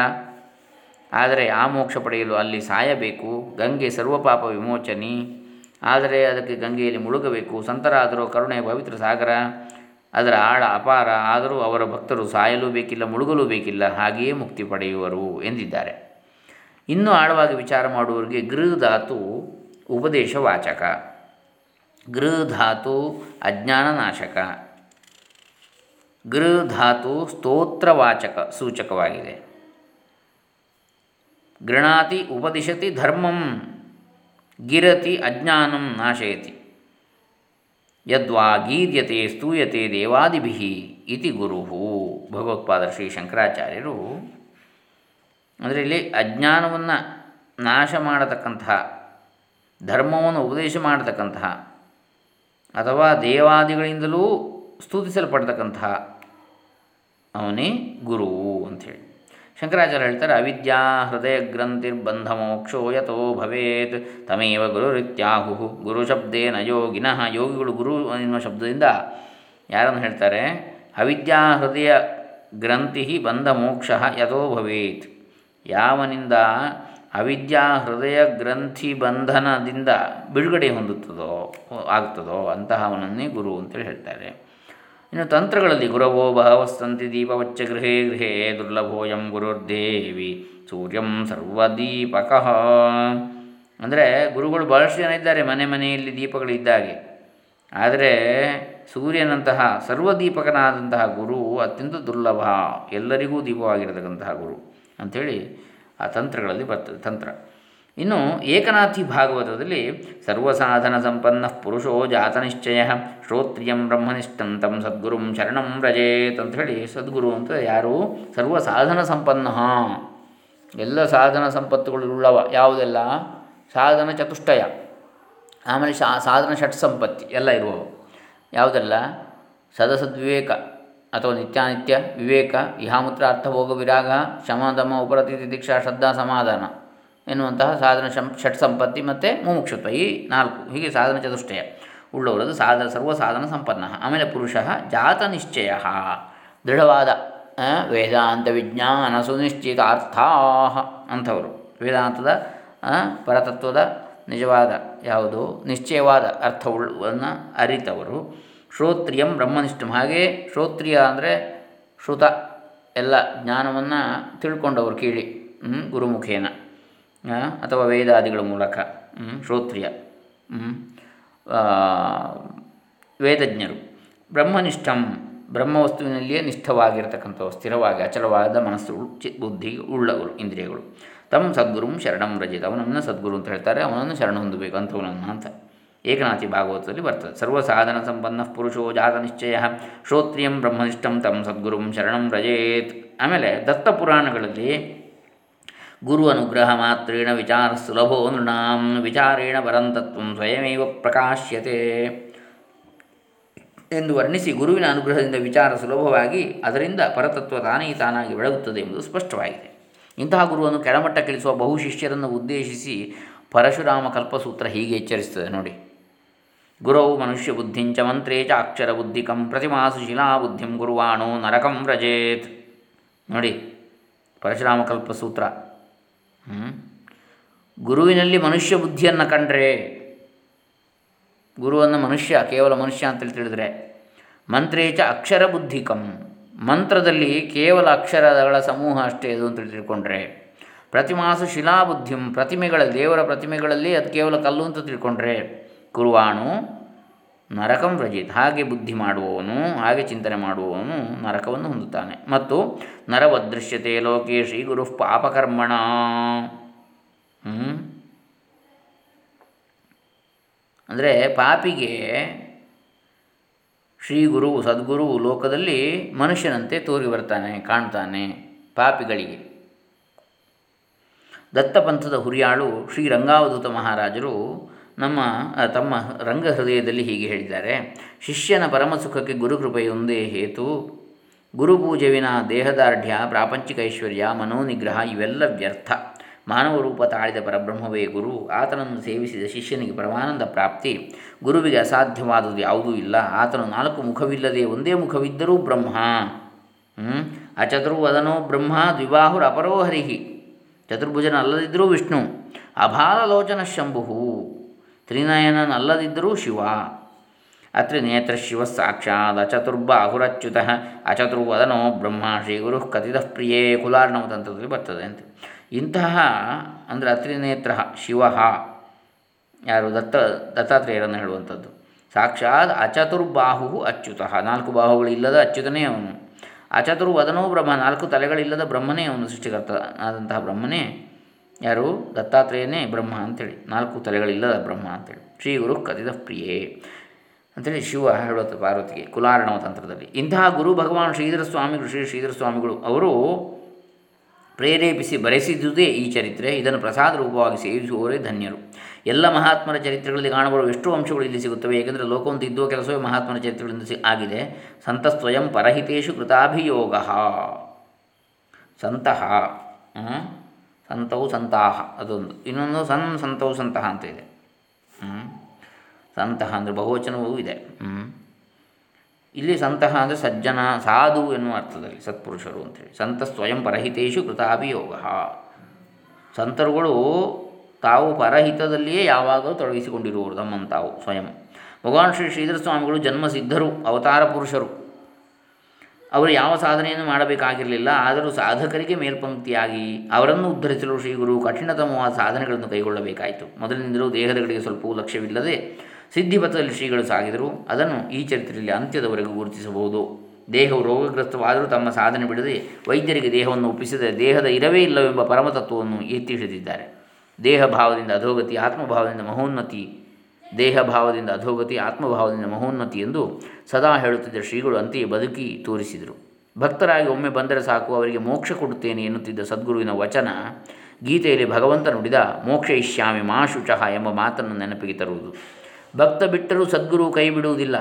ಆದರೆ ಆ ಮೋಕ್ಷ ಪಡೆಯಲು ಅಲ್ಲಿ ಸಾಯಬೇಕು, ಗಂಗೆ ಸರ್ವಪಾಪ ವಿಮೋಚನಿ. ಆದರೆ ಅದಕ್ಕೆ ಗಂಗೆಯಲ್ಲಿ ಮುಳುಗಬೇಕು. ಸಂತರಾದರೂ ಕರುಣೆಯ ಪವಿತ್ರ ಸಾಗರ, ಅದರ ಆಳ ಅಪಾರ. ಆದರೂ ಅವರ ಭಕ್ತರು ಸಾಯಲೂ ಬೇಕಿಲ್ಲ, ಮುಳುಗಲೂ ಬೇಕಿಲ್ಲ. ಹಾಗೆಯೇ ಮುಕ್ತಿ ಪಡೆಯುವರು ಎಂದಿದ್ದಾರೆ. ಇನ್ನೂ ಆಳವಾಗಿ ವಿಚಾರ ಮಾಡುವವರಿಗೆ ಗೃಹ ಧಾತು ಉಪದೇಶ ವಾಚಕ. ಗೃಹ ಧಾತು ಅಜ್ಞಾನ ನಾಶಕ. ಗೃಹ ಧಾತು ಸ್ತೋತ್ರವಾಚಕ ಸೂಚಕವಾಗಿದೆ. ಗೃಣಾತಿ ಉಪದಿಶತಿ ಧರ್ಮಂ. ಗಿರತಿ ಅಜ್ಞಾನಂ ನಾಶಯತಿ ಯದ್ವಾ ಗೀರ್ಯತೆ ಸ್ತೂಯತೆ ದೇವಾದಿಭಿ ಇತಿ ಗುರು ಭಗವತ್ಪಾದ ಶ್ರೀ ಶಂಕರಾಚಾರ್ಯರು ಅಂದರೆ ಇಲ್ಲಿ ಅಜ್ಞಾನವನ್ನು ನಾಶ ಮಾಡತಕ್ಕಂತಹ ಧರ್ಮವನ್ನು ಉಪದೇಶ ಮಾಡತಕ್ಕಂತಹ ಅಥವಾ ದೇವಾದಿಗಳಿಂದಲೂ ಸ್ತುತಿಸಲ್ಪಡ್ತಕ್ಕಂತಹ ಅವನೇ ಗುರು ಅಂಥೇಳಿ. ಶಂಕರಾಚಾರ್ಯ ಹೇಳ್ತಾರೆ, ಅವಿದ್ಯಾ ಹೃದಯ ಗ್ರಂಥಿರ್ಬಂಧ ಮೋಕ್ಷೋ ಯಥೋ ಭವೇತ್, ತಮೇವ ಗುರುರಿತ್ಯಾಹು. ಗುರು ಶಬ್ದೇನ ಯೋಗಿನಃ, ಯೋಗಿಗಳು ಗುರು ಎನ್ನುವ ಶಬ್ದದಿಂದ ಯಾರನ್ನು ಹೇಳ್ತಾರೆ? ಅವಿದ್ಯಾ ಹೃದಯ ಗ್ರಂಥಿ ಬಂಧ ಮೋಕ್ಷ ಯಥೋ ಭವೇತ್. ಯಾವನಿಂದ ಅವಿದ್ಯಾ ಹೃದಯ ಗ್ರಂಥಿ ಬಂಧನದಿಂದ ಬಿಡುಗಡೆ ಹೊಂದುತ್ತದೋ ಆಗ್ತದೋ ಅಂತಹವನನ್ನೇ ಗುರು ಅಂತೇಳಿ ಹೇಳ್ತಾರೆ. ಇನ್ನು ತಂತ್ರಗಳಲ್ಲಿ ಗುರವೋ ಭಾವಸ್ತಂತಿ ದೀಪವಚ್ಚ ಗೃಹೇ ಗೃಹೇ ದುರ್ಲಭೋಯಂ ಗುರುರ್ದೇವಿ ಸೂರ್ಯಂ ಸರ್ವದೀಪಕ. ಅಂದರೆ ಗುರುಗಳು ಬಹಳಷ್ಟು ಜನ ಇದ್ದಾರೆ ಮನೆ ಮನೆಯಲ್ಲಿ ದೀಪಗಳಿದ್ದಾಗೆ ಆದರೆ ಸೂರ್ಯನಂತಹ ಸರ್ವದೀಪಕನಾದಂತಹ ಗುರು ಅತ್ಯಂತ ದುರ್ಲಭ, ಎಲ್ಲರಿಗೂ ದೀಪವಾಗಿರತಕ್ಕಂತಹ ಗುರು ಅಂಥೇಳಿ ಆ ತಂತ್ರಗಳಲ್ಲಿ ಬರ್ತದೆ, ತಂತ್ರ. ಇನ್ನು ಏಕನಾಥಿ ಭಾಗವತದಲ್ಲಿ ಸರ್ವಸಾಧನ ಸಂಪನ್ನ ಪುರುಷೋ ಜಾತ ನಿಶ್ಚಯ, ಶ್ರೋತ್ರಿಯಂ ಬ್ರಹ್ಮನಿಷ್ಠಂ ತಂ ಸದ್ಗುರುಂ ಶರಣಂ ವ್ರಜೇತ್ ಹೇಳಿ ಸದ್ಗುರು ಅಂತ ಯಾರು? ಸರ್ವ ಸಾಧನ ಸಂಪನ್ನ. ಎಲ್ಲ ಸಾಧನ ಸಂಪತ್ತುಗಳುಳ್ಳವ ಯಾವುದೆಲ್ಲ? ಸಾಧನ ಚತುಷ್ಟಯ. ಆಮೇಲೆ ಶಾ, ಸಾಧನ ಷಟ್ ಸಂಪತ್ತಿ ಎಲ್ಲ ಇರುವವು. ಯಾವುದೆಲ್ಲ? ಸದಸದ್ವಿವೇಕ ಅಥವಾ ನಿತ್ಯಾನಿತ್ಯ ವಿವೇಕ ಇಹಾಮೂತ್ರ ಅರ್ಥಭೋಗ ವಿರಾಗ ಶಮ ದಮ ಉಪರತಿ ದೀಕ್ಷಾ ಶ್ರದ್ಧಾ ಸಮಾಧಾನ. ಎನ್ನುವಂತಹ ಸಾಧನ ಶಂ, ಷಟ್ ಸಂಪತ್ತಿ ಮತ್ತು ಮುಮುಕ್ಷತ್ವ, ಈ ನಾಲ್ಕು. ಹೀಗೆ ಸಾಧನ ಚತುಷ್ಟಯ. ಉಳ್ಳವರದು ಸಾಧನ, ಸರ್ವ ಸಾಧನ ಸಂಪನ್ನ. ಆಮೇಲೆ ಪುರುಷ ಜಾತ ನಿಶ್ಚಯ. ದೃಢವಾದ ವೇದಾಂತ ವಿಜ್ಞಾನ ಸುನಿಶ್ಚಿತ ಅರ್ಥಾಹ ಅಂಥವರು. ವೇದಾಂತದ ಪರತತ್ವದ ನಿಜವಾದ ಯಾವುದು? ನಿಶ್ಚಯವಾದ ಅರ್ಥವನ್ನು ಅರಿತವರು. ಶ್ರೋತ್ರಿಯಂ ಬ್ರಹ್ಮನಿಷ್ಠಂ. ಹಾಗೆ ಶ್ರೋತ್ರಿಯ ಅಂದರೆ ಶ್ರುತ, ಎಲ್ಲ ಜ್ಞಾನವನ್ನು ತಿಳ್ಕೊಂಡವರು ಕೇಳಿ. ಗುರುಮುಖೇನ. ಅಥವಾ ವೇದಾದಿಗಳ ಮೂಲಕ ಶ್ರೋತ್ರಿಯ ವೇದಜ್ಞರು. ಬ್ರಹ್ಮನಿಷ್ಠಂ, ಬ್ರಹ್ಮವಸ್ತುವಿನಲ್ಲಿಯೇ ನಿಷ್ಠವಾಗಿರತಕ್ಕಂಥವು ಸ್ಥಿರವಾಗಿ ಅಚಲವಾದ ಮನಸ್ಸು ಚಿ, ಬುದ್ಧಿ ಉಳ್ಳವರು ಇಂದ್ರಿಯಗಳು. ತಮ್ಮ ಸದ್ಗುರುಂ ಶರಣಂ ರಜಿತ ಅವನನ್ನು ಸದ್ಗುರು ಅಂತ ಹೇಳ್ತಾರೆ, ಅವನನ್ನು ಶರಣ ಹೊಂದಬೇಕು ಅಂಥವನನ್ನು ಅಂತ. ಏಕನಾಥಿ ಭಾಗವತದಲ್ಲಿ ಬರ್ತದೆ. ಸರ್ವಸಾಧನ ಸಂಪನ್ನ ಪುರುಷೋ ಜಾತ ನಿಶ್ಚಯ. ಶ್ರೋತ್ರಿಯಂ ಬ್ರಹ್ಮನಿಷ್ಠಂ ತಮ್ಮ ಸದ್ಗುರುಂ ಶರಣಂ ರಜೇತ್ ಆಮೇಲೆ ದತ್ತ ಪುರಾಣಗಳಲ್ಲಿ ಗುರು ಅನುಗ್ರಹ ಮಾತ್ರೇಣ ವಿಚಾರ ಸುಲಭೋ ನೃಣಾಂ, ವಿಚಾರೇಣ ಪರಂತತ್ವ ಸ್ವಯಮೇವ ಪ್ರಕಾಶ್ಯತೆ. ಎಂದು ವರ್ಣಿಸಿ ಗುರುವಿನ ಅನುಗ್ರಹದಿಂದ ವಿಚಾರ ಸುಲಭವಾಗಿ ಅದರಿಂದ ಪರತತ್ವ ತಾನೇ ತಾನಾಗಿ ಬೆಳಗುತ್ತದೆ ಎಂಬುದು ಸ್ಪಷ್ಟವಾಗಿದೆ. ಇಂತಹ ಗುರುವನ್ನು ಕೆಳಮಟ್ಟಕ್ಕಿಳಿಸುವ ಬಹು ಶಿಷ್ಯರನ್ನು ಉದ್ದೇಶಿಸಿ ಪರಶುರಾಮ ಕಲ್ಪಸೂತ್ರ ಹೀಗೆ ಎಚ್ಚರಿಸುತ್ತದೆ ನೋಡಿ. ಗುರೌ ಮನುಷ್ಯ ಬುದ್ಧಿಂಚ ಮಂತ್ರೇ ಚ ಅಕ್ಷರ ಬುದ್ಧಿಕಂ ಪ್ರತಿಮಾಸು ಶಿಲಾ ಬುದ್ಧಿಂ ಗುರುವಾಣೋ ನರಕಂ ವ್ರಜೇತ್. ನೋಡಿ, ಪರಶುರಾಮ ಕಲ್ಪಸೂತ್ರ ಗುರುವಿನಲ್ಲಿ ಮನುಷ್ಯ ಬುದ್ಧಿಯನ್ನು ಕಂಡ್ರೆ ಗುರುವನ್ನು ಮನುಷ್ಯ, ಕೇವಲ ಮನುಷ್ಯ ಅಂತೇಳಿ ತಿಳಿದರೆ ಮಂತ್ರೇಚ ಅಕ್ಷರ ಬುದ್ಧಿಕಂ. ಮಂತ್ರದಲ್ಲಿ ಕೇವಲ ಅಕ್ಷರಗಳ ಸಮೂಹ ಅಷ್ಟೇ ಅದು ಅಂತ ತಿಳ್ಕೊಂಡ್ರೆ, ಪ್ರತಿಮಾಸು ಶಿಲಾಬುದ್ಧಿಂ, ಪ್ರತಿಮೆಗಳ ದೇವರ ಪ್ರತಿಮೆಗಳಲ್ಲಿ ಅದು ಕೇವಲ ಕಲ್ಲು ಅಂತ ತಿಳ್ಕೊಂಡ್ರೆ, ಕುರುವಾಣು ನರಕಂ ವ್ರಜಿತ್. ಹಾಗೆ ಬುದ್ಧಿ ಮಾಡುವವನು, ಹಾಗೆ ಚಿಂತನೆ ಮಾಡುವವನು ನರಕವನ್ನು ಹೊಂದುತ್ತಾನೆ. ಮತ್ತು ನರವದೃಶ್ಯತೆ ಲೋಕೆ ಶ್ರೀ ಗುರು ಪಾಪಕರ್ಮಣ ಅಂದರೆ ಪಾಪಿಗೆ ಶ್ರೀ ಗುರು ಸದ್ಗುರು ಲೋಕದಲ್ಲಿ ಮನುಷ್ಯನಂತೆ ತೋರಿ ಬರ್ತಾನೆ, ಕಾಣ್ತಾನೆ ಪಾಪಿಗಳಿಗೆ. ದತ್ತಪಂಥದ ಹುರಿಯಾಳು ಶ್ರೀ ರಂಗಾವಧೂತ ಮಹಾರಾಜರು ನಮ್ಮ ತಮ್ಮ ರಂಗ ಹೃದಯದಲ್ಲಿ ಹೀಗೆ ಹೇಳಿದ್ದಾರೆ. ಶಿಷ್ಯನ ಪರಮಸುಖಕ್ಕೆ ಗುರುಕೃಪೆಯೊಂದೇ ಹೇತು. ಗುರುಪೂಜೆವಿನ ದೇಹದಾರ್ಢ್ಯ, ಪ್ರಾಪಂಚಿಕ ಐಶ್ವರ್ಯ, ಮನೋನಿಗ್ರಹ ಇವೆಲ್ಲ ವ್ಯರ್ಥ. ಮಾನವ ರೂಪ ತಾಳಿದ ಪರಬ್ರಹ್ಮವೇ ಗುರು. ಆತನನ್ನು ಸೇವಿಸಿದ ಶಿಷ್ಯನಿಗೆ ಪರಮಾನಂದ ಪ್ರಾಪ್ತಿ. ಗುರುವಿಗೆ ಅಸಾಧ್ಯವಾದುದು ಯಾವುದೂ ಇಲ್ಲ. ಆತನು ನಾಲ್ಕು ಮುಖವಿಲ್ಲದೆ ಒಂದೇ ಮುಖವಿದ್ದರೂ ಬ್ರಹ್ಮ. ಅಚತುರ್ವದನೋ ಬ್ರಹ್ಮ, ದ್ವಿಬಾಹುರ ಅಪರೋ ಹರಿಹಿ. ಚತುರ್ಭುಜನ ಅಲ್ಲದಿದ್ದರೂ ವಿಷ್ಣು. ಅಭಾಲಲೋಚನ ಶಂಭು ತ್ರಿನಯನನಲ್ಲದಿದ್ದರೂ ಶಿವ. ಅತ್ರ ನೇತ್ರ ಶಿವ ಸಾಕ್ಷಾತ್ ಅಚತುರ್ಬಾಹುರಚ್ಯುತ ಅಚತುರ್ವದನೋ ಬ್ರಹ್ಮ ಶ್ರೀ ಗುರು ಕಥಿತ ಪ್ರಿಯೇ ಕುಲಾರ್ಣವ ತಂತ್ರದಲ್ಲಿ ಬರ್ತದೆ ಅಂತ. ಇಂತಹ ಅಂದರೆ ಅತ್ರಿನೇತ್ರ ಶಿವ ಯಾರು ದತ್ತ ದತ್ತಾತ್ರೇಯರನ್ನು ಹೇಳುವಂಥದ್ದು. ಸಾಕ್ಷಾತ್ ಅಚತುರ್ಬಾಹು ಅಚ್ಯುತ. ನಾಲ್ಕು ಬಾಹುಗಳಿಲ್ಲದ ಅಚ್ಯುತನೇ ಅವನು. ಅಚತುರ್ವದನೋ ಬ್ರಹ್ಮ ನಾಲ್ಕು ತಲೆಗಳಿಲ್ಲದ ಬ್ರಹ್ಮನೇ ಅವನು ಸೃಷ್ಟಿಕರ್ತ ಆದಂತಹ ಬ್ರಹ್ಮನೇ ಯಾರು? ದತ್ತಾತ್ರೇಯನೇ ಬ್ರಹ್ಮ ಅಂತೇಳಿ. ನಾಲ್ಕು ತಲೆಗಳಿಲ್ಲದ ಬ್ರಹ್ಮ ಅಂತೇಳಿ. ಶ್ರೀ ಗುರು ಕಥಿತ ಪ್ರಿಯೇ ಅಂತೇಳಿ ಶಿವ ಹೇಳುತ್ತೆ ಪಾರ್ವತಿಗೆ ಕುಲಾರಣವ ತಂತ್ರದಲ್ಲಿ. ಇಂತಹ ಗುರು ಭಗವಾನ್ ಶ್ರೀಧರ ಸ್ವಾಮಿಗಳು, ಶ್ರೀ ಶ್ರೀಧರ ಸ್ವಾಮಿಗಳು, ಅವರು ಪ್ರೇರೇಪಿಸಿ ಬರೆಸಿದುದೇ ಈ ಚರಿತ್ರೆ. ಇದನ್ನು ಪ್ರಸಾದ ರೂಪವಾಗಿ ಸೇವಿಸುವವರೇ ಧನ್ಯರು. ಎಲ್ಲ ಮಹಾತ್ಮರ ಚರಿತ್ರೆಗಳಲ್ಲಿ ಕಾಣಬರುವ ಎಷ್ಟು ಅಂಶಗಳು ಇಲ್ಲಿ ಸಿಗುತ್ತವೆ. ಏಕೆಂದರೆ ಲೋಕವನ್ನು ಇದ್ದುವ ಕೆಲಸವೇ ಮಹಾತ್ಮರ ಚರಿತ್ರೆಗಳಿಂದ ಆಗಿದೆ. ಸಂತ ಸ್ವಯಂ ಪರಹಿತೇಶು ಕೃತಾಭಿಯೋಗ. ಸಂತಹ ಸಂತವು ಸಂತಾಹ ಅದೊಂದು. ಇನ್ನೊಂದು ಸನ್ ಸಂತೌ ಸಂತಹ ಅಂತ ಇದೆ. ಸಂತಹ ಅಂದರೆ ಬಹುವಚನವೂ ಇದೆ. ಇಲ್ಲಿ ಸಂತಹ ಅಂದರೆ ಸಜ್ಜನ, ಸಾಧು ಎನ್ನುವ ಅರ್ಥದಲ್ಲಿ ಸತ್ಪುರುಷರು ಅಂತೇಳಿ. ಸಂತ ಸ್ವಯಂ ಪರಹಿತೇಶು ಕೃತಾಭಿಯೋಗ ಸಂತರುಗಳು ತಾವು ಪರಹಿತದಲ್ಲಿಯೇ ಯಾವಾಗಲೂ ತೊಡಗಿಸಿಕೊಂಡಿರುವರು ತಮ್ಮನ್ನು ತಾವು ಸ್ವಯಂ. ಭಗವಾನ್ ಶ್ರೀ ಶ್ರೀಧರ ಸ್ವಾಮಿಗಳು ಜನ್ಮಸಿದ್ಧರು, ಅವತಾರ ಪುರುಷರು. ಅವರು ಯಾವ ಸಾಧನೆಯನ್ನು ಮಾಡಬೇಕಾಗಿರಲಿಲ್ಲ, ಆದರೂ ಸಾಧಕರಿಗೆ ಮೇಲ್ಪಂಕ್ತಿಯಾಗಿ ಅವರನ್ನು ಉದ್ಧರಿಸಲು ಶ್ರೀಗುರು ಕಠಿಣತಮವಾದ ಸಾಧನೆಗಳನ್ನು ಕೈಗೊಳ್ಳಬೇಕಾಯಿತು. ಮೊದಲಿನಿಂದಲೂ ದೇಹದಗಳಿಗೆ ಸ್ವಲ್ಪವೂ ಲಕ್ಷ್ಯವಿಲ್ಲದೆ ಸಿದ್ಧಿಪಥದಲ್ಲಿ ಶ್ರೀಗಳು ಸಾಗಿದರು. ಅದನ್ನು ಈ ಚರಿತ್ರೆಯಲ್ಲಿ ಅಂತ್ಯದವರೆಗೂ ಗುರುತಿಸಬಹುದು. ದೇಹವು ರೋಗಗ್ರಸ್ತವಾದರೂ ತಮ್ಮ ಸಾಧನೆ ಬಿಡದೆ ವೈದ್ಯರಿಗೆ ದೇಹವನ್ನು ಒಪ್ಪಿಸದೆ ದೇಹದ ಇರವೇ ಇಲ್ಲವೆಂಬ ಪರಮತತ್ವವನ್ನು ಎತ್ತಿ ಹಿಡಿದಿದ್ದಾರೆ ದೇಹ ಭಾವದಿಂದ ಅಧೋಗತಿ, ಆತ್ಮಭಾವದಿಂದ ಮಹೋನ್ನತಿ ದೇಹ ಭಾವದಿಂದ ಅಧೋಗತಿ, ಆತ್ಮಭಾವದಿಂದ ಮಹೋನ್ನತಿ ಎಂದು ಸದಾ ಹೇಳುತ್ತಿದ್ದ ಶ್ರೀಗಳು ಅಂತೆಯೇ ಬದುಕಿ ತೋರಿಸಿದರು. ಭಕ್ತರಾಗಿ ಒಮ್ಮೆ ಬಂದರೆ ಸಾಕು, ಅವರಿಗೆ ಮೋಕ್ಷ ಕೊಡುತ್ತೇನೆ ಎನ್ನುತ್ತಿದ್ದ ಸದ್ಗುರುವಿನ ವಚನ ಗೀತೆಯಲ್ಲಿ ಭಗವಂತ ನುಡಿದ ಮೋಕ್ಷ ಇಷ್ಯಾಮಿ ಮಾ ಶುಚಃ ಎಂಬ ಮಾತನ್ನು ನೆನಪಿಗೆ ತರುವುದು. ಭಕ್ತ ಬಿಟ್ಟರೂ ಸದ್ಗುರು ಕೈ ಬಿಡುವುದಿಲ್ಲ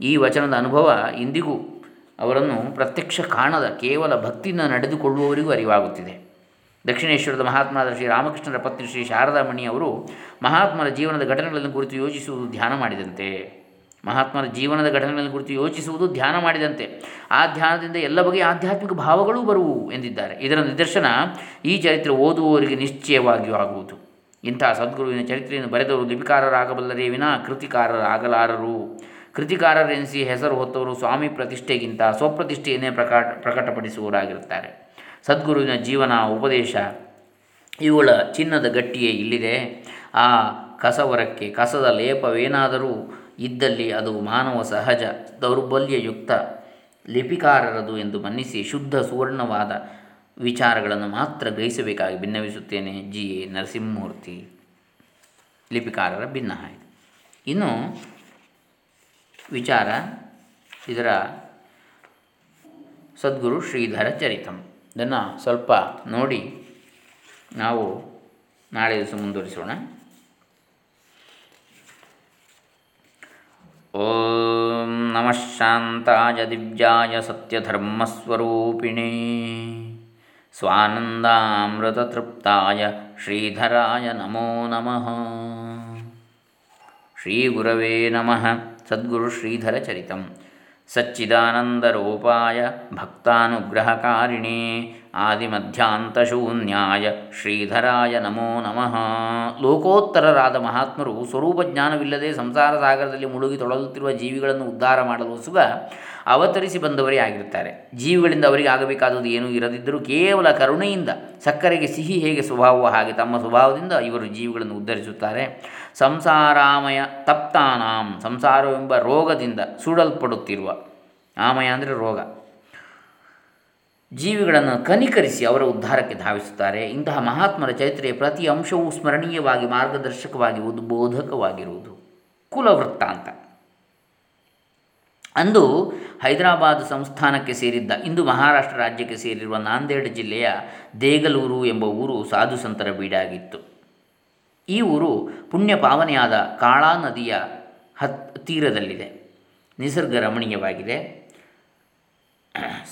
ಈ ವಚನದ ಅನುಭವ ಇಂದಿಗೂ ಅವರನ್ನು ಪ್ರತ್ಯಕ್ಷ ಕಾಣದ ಕೇವಲ ಭಕ್ತಿಯಿಂದ ನಡೆದುಕೊಳ್ಳುವವರಿಗೂ ಅರಿವಾಗುತ್ತಿದೆ. ದಕ್ಷಿಣೇಶ್ವರದ ಮಹಾತ್ಮಾದ ಶ್ರೀ ರಾಮಕೃಷ್ಣರ ಪತ್ನಿ ಶ್ರೀ ಶಾರದಾಮಣಿ ಅವರು ಮಹಾತ್ಮರ ಜೀವನದ ಘಟನೆಗಳನ್ನು ಕುರಿತು ಯೋಚಿಸುವುದು ಧ್ಯಾನ ಮಾಡಿದಂತೆ. ಮಹಾತ್ಮರ ಜೀವನದ ಘಟನೆಗಳನ್ನು ಕುರಿತು ಯೋಚಿಸುವುದು ಧ್ಯಾನ ಮಾಡಿದಂತೆ. ಆ ಧ್ಯಾನದಿಂದ ಎಲ್ಲ ಬಗೆಯ ಆಧ್ಯಾತ್ಮಿಕ ಭಾವಗಳೂ ಬರುವು ಎಂದಿದ್ದಾರೆ. ಇದರ ನಿದರ್ಶನ ಈ ಚರಿತ್ರೆ ಓದುವವರಿಗೆ ನಿಶ್ಚಯವಾಗಿಯೂ ಆಗುವುದು. ಇಂಥ ಸದ್ಗುರುವಿನ ಚರಿತ್ರೆಯನ್ನು ಬರೆದವರು ಲಿಪಿಕಾರರಾಗಬಲ್ಲರೇ ವಿನಾ ಕೃತಿಕಾರರಾಗಲಾರರು. ಕೃತಿಕಾರರೆನಿಸಿ ಹೆಸರು ಹೊತ್ತವರು ಸ್ವಾಮಿ ಪ್ರತಿಷ್ಠೆಗಿಂತ ಸ್ವಪ್ರತಿಷ್ಠೆಯನ್ನೇ ಪ್ರಕಾಟ ಪ್ರಕಟಪಡಿಸುವವರಾಗಿರುತ್ತಾರೆ. ಸದ್ಗುರುವಿನ ಜೀವನ ಉಪದೇಶ. ಇವುಗಳ ಚಿನ್ನದ ಗಟ್ಟಿಯೇ ಇಲ್ಲಿದೆ. ಆ ಕಸವರಕ್ಕೆ, ಕಸದ ಲೇಪವೇನಾದರೂ ಇದ್ದಲ್ಲಿ ಅದು ಮಾನವ ಸಹಜ, ದೌರ್ಬಲ್ಯಯುಕ್ತ ಲಿಪಿಕಾರರದು ಎಂದು ಮನ್ನಿಸಿ ಶುದ್ಧ ಸುವರ್ಣವಾದ ವಿಚಾರಗಳನ್ನು ಮಾತ್ರ ಗ್ರಹಿಸಬೇಕಾಗಿ ಭಿನ್ನವಿಸುತ್ತೇನೆ ಜಿ. ಎ. ನರಸಿಂಹಮೂರ್ತಿ. ಲಿಪಿಕಾರರ ಭಿನ್ನ ಇನ್ನು ವಿಚಾರ, ಇದರ ಸದ್ಗುರು ಶ್ರೀಧರ ಚರಿತಂ. ಇದನ್ನು ಸ್ವಲ್ಪ ನೋಡಿ ನಾವು ನಾಳೆ ದಿವಸ ಮುಂದುವರಿಸೋಣ. ಓಂ ನಮಃ ಶಾಂತಾಯ ದಿವ್ಯಾಯ ಸತ್ಯಧರ್ಮಸ್ವರೂಪಿಣೇ ಸ್ವಾನಂದಾಮೃತತೃಪ್ತಾಯ ಶ್ರೀಧರಾಯ ನಮೋ ನಮಃ. ಶ್ರೀಗುರವೇ ನಮಃ. ಸದ್ಗುರು ಸಚ್ಚಿದಾನಂದರೂಪಾಯ ಭಕ್ತಾನುಗ್ರಹಕಾರಿಣೇ ಆದಿಮಧ್ಯಾಂತಶೂನ್ಯಾಯ ಶ್ರೀಧರಾಯ ನಮೋ ನಮಃ ಲೋಕೋತ್ತರರಾದ ಮಹಾತ್ಮರು ಸ್ವರೂಪ ಜ್ಞಾನವಿಲ್ಲದೆ ಸಂಸಾರ ಸಾಗರದಲ್ಲಿ ಮುಳುಗಿ ತೊಳಲುತ್ತಿರುವ ಜೀವಿಗಳನ್ನು ಉದ್ಧಾರ ಮಾಡಲು ಸುಗ ಅವತರಿಸಿ ಬಂದವರೇ ಆಗಿರುತ್ತಾರೆ. ಜೀವಿಗಳಿಂದ ಅವರಿಗೆ ಆಗಬೇಕಾದದ್ದು ಏನೂ ಇರದಿದ್ದರೂ ಕೇವಲ ಕರುಣೆಯಿಂದ ಸಕ್ಕರೆಗೆ ಸಿಹಿ ಹೇಗೆ ಸ್ವಭಾವ ಹಾಗೆ ತಮ್ಮ ಸ್ವಭಾವದಿಂದ ಇವರು ಜೀವಿಗಳನ್ನು ಉದ್ಧರಿಸುತ್ತಾರೆ. ಸಂಸಾರಾಮಯ ತಪ್ತಾನಾಂ, ಸಂಸಾರವೆಂಬ ರೋಗದಿಂದ ಸುಡಲ್ಪಡುತ್ತಿರುವ, ಆಮಯ ಅಂದರೆ ರೋಗ. ಜೀವಿಗಳನ್ನು ಕನಿಕರಿಸಿ ಅವರ ಉದ್ಧಾರಕ್ಕೆ ಧಾವಿಸುತ್ತಾರೆ. ಇಂತಹ ಮಹಾತ್ಮರ ಚರಿತ್ರೆಯ ಪ್ರತಿ ಅಂಶವೂ ಸ್ಮರಣೀಯವಾಗಿ, ಮಾರ್ಗದರ್ಶಕವಾಗಿ ಉದ್ಬೋಧಕವಾಗಿರುವುದು ಕುಲವೃತ್ತಾಂತ ಅಂದು ಹೈದರಾಬಾದ್ ಸಂಸ್ಥಾನಕ್ಕೆ ಸೇರಿದ್ದ, ಇಂದು ಮಹಾರಾಷ್ಟ್ರ ರಾಜ್ಯಕ್ಕೆ ಸೇರಿರುವ ನಾಂದೇಡ್ ಜಿಲ್ಲೆಯ ದೇಗಲೂರು ಎಂಬ ಊರು ಸಾಧು ಸಂತರ ಬೀಡಾಗಿತ್ತು. ಈ ಊರು ಪುಣ್ಯ ಪಾವನೆಯಾದ ಕಾಳಾ ನದಿಯ ಹತ್, ತೀರದಲ್ಲಿದೆ. ನಿಸರ್ಗ ರಮಣೀಯವಾಗಿದೆ.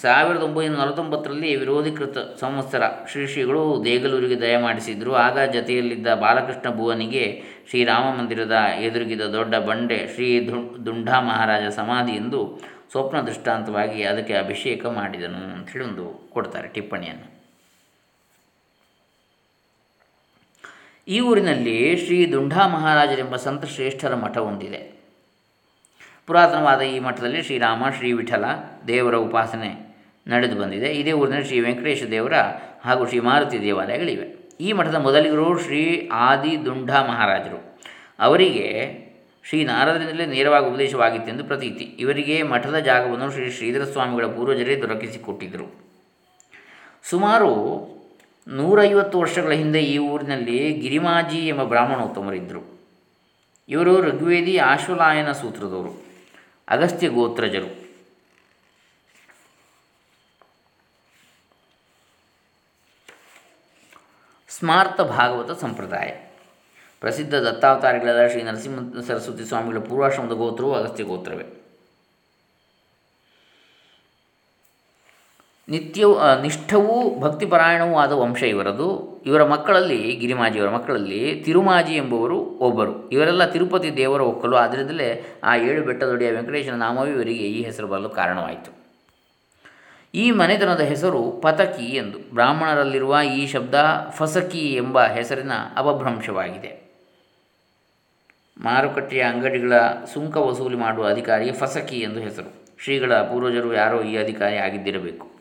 ಸಾವಿರದ ಒಂಬೈನೂರ ನಲವತ್ತೊಂಬತ್ತರಲ್ಲಿ ವಿರೋಧೀಕೃತ ಸಂವತ್ಸರ ಶ್ರೀ ಶ್ರೀಗಳು ದೇಗಲೂರಿಗೆ ದಯಮಾಡಿಸಿದರು ಆಗ ಜತೆಯಲ್ಲಿದ್ದ ಬಾಲಕೃಷ್ಣ ಭುವನಿಗೆ ಶ್ರೀರಾಮ ಮಂದಿರದ ಎದುರಿಗಿದ ದೊಡ್ಡ ಬಂಡೆ ಶ್ರೀ ದುಂಡಾ ಮಹಾರಾಜ ಸಮಾಧಿ ಎಂದು ಸ್ವಪ್ನ ದೃಷ್ಟಾಂತವಾಗಿ ಅದಕ್ಕೆ ಅಭಿಷೇಕ ಮಾಡಿದನು ಅಂಥೇಳಿ ಒಂದು ಕೊಡ್ತಾರೆ ಟಿಪ್ಪಣಿಯನ್ನು. ಈ ಊರಿನಲ್ಲಿ ಶ್ರೀ ದುಂಡಾ ಮಹಾರಾಜರೆಂಬ ಸಂತ ಶ್ರೇಷ್ಠರ ಮಠ ಹೊಂದಿದೆ ಪುರಾತನವಾದ ಈ ಮಠದಲ್ಲಿ ಶ್ರೀರಾಮ, ಶ್ರೀ ವಿಠಲ ದೇವರ ಉಪಾಸನೆ ನಡೆದು ಬಂದಿದೆ. ಇದೇ ಊರಿನಲ್ಲಿ ಶ್ರೀ ವೆಂಕಟೇಶ ದೇವರ ಹಾಗೂ ಶ್ರೀ ಮಾರುತಿ ದೇವಾಲಯಗಳಿವೆ. ಈ ಮಠದ ಮೊದಲಿಗರು ಶ್ರೀ ಆದಿ ದುಂಡ ಮಹಾರಾಜರು. ಅವರಿಗೆ ಶ್ರೀ ನಾರದರಿಂದಲೇ ನೇರವಾಗಿ ಉಪದೇಶವಾಗಿತ್ತೆಂದು ಪ್ರತೀತಿ. ಇವರಿಗೆ ಮಠದ ಜಾಗವನ್ನು ಶ್ರೀ ಶ್ರೀಧರ ಸ್ವಾಮಿಗಳ ಪೂರ್ವಜರೇ ದೊರಕಿಸಿಕೊಟ್ಟಿದ್ದರು. ಸುಮಾರು ನೂರೈವತ್ತು ವರ್ಷಗಳ ಹಿಂದೆ ಈ ಊರಿನಲ್ಲಿ ಗಿರಿಮಾಜಿ ಎಂಬ ಬ್ರಾಹ್ಮಣೋತ್ತಮರಿದ್ದರು. ಇವರು ಋಗ್ವೇದಿ ಆಶ್ವಲಾಯನ ಸೂತ್ರದವರು. ಅಗಸ್ತ್ಯ ಗೋತ್ರಜರು. ಸ್ಮಾರ್ತ ಭಾಗವತ ಸಂಪ್ರದಾಯ. ಪ್ರಸಿದ್ಧ ದತ್ತಾವತಾರಿಗಳಾದ ಶ್ರೀ ನರಸಿಂಹ ಸರಸ್ವತಿ ಸ್ವಾಮಿಗಳ ಪೂರ್ವಾಶ್ರಮದ ಗೋತ್ರವು ಅಗಸ್ತ್ಯ ಗೋತ್ರವೇ. ನಿತ್ಯವೂ ನಿಷ್ಠವೂ, ಭಕ್ತಿಪರಾಯಣವೂ ಆದ ವಂಶ ಇವರದು. ಇವರ ಮಕ್ಕಳಲ್ಲಿ, ಗಿರಿಮಾಜಿಯವರ ಮಕ್ಕಳಲ್ಲಿ ತಿರುಮಾಜಿ ಎಂಬುವರು ಒಬ್ಬರು. ಇವರೆಲ್ಲ ತಿರುಪತಿ ದೇವರ ಒಕ್ಕಲು. ಆದ್ದರಿಂದಲೇ ಆ ಏಳು ಬೆಟ್ಟದೊಡೆಯ ವೆಂಕಟೇಶನ ನಾಮವೇ ಇವರಿಗೆ ಈ ಹೆಸರು ಬರಲು ಕಾರಣವಾಯಿತು. ಈ ಮನೆತನದ ಹೆಸರು ಪತಕಿ ಎಂದು. ಬ್ರಾಹ್ಮಣರಲ್ಲಿರುವ ಈ ಶಬ್ದ ಫಸಕಿ ಎಂಬ ಹೆಸರಿನ ಅಪಭ್ರಂಶವಾಗಿದೆ. ಮಾರುಕಟ್ಟೆಯ ಅಂಗಡಿಗಳ ಸುಂಕ ವಸೂಲಿ ಮಾಡುವ ಅಧಿಕಾರಿ ಫಸಕಿ ಎಂದು ಹೆಸರು. ಶ್ರೀಗಳ ಪೂರ್ವಜರು ಯಾರೋ ಈ ಅಧಿಕಾರಿ ಆಗಿದ್ದಿರಬೇಕು.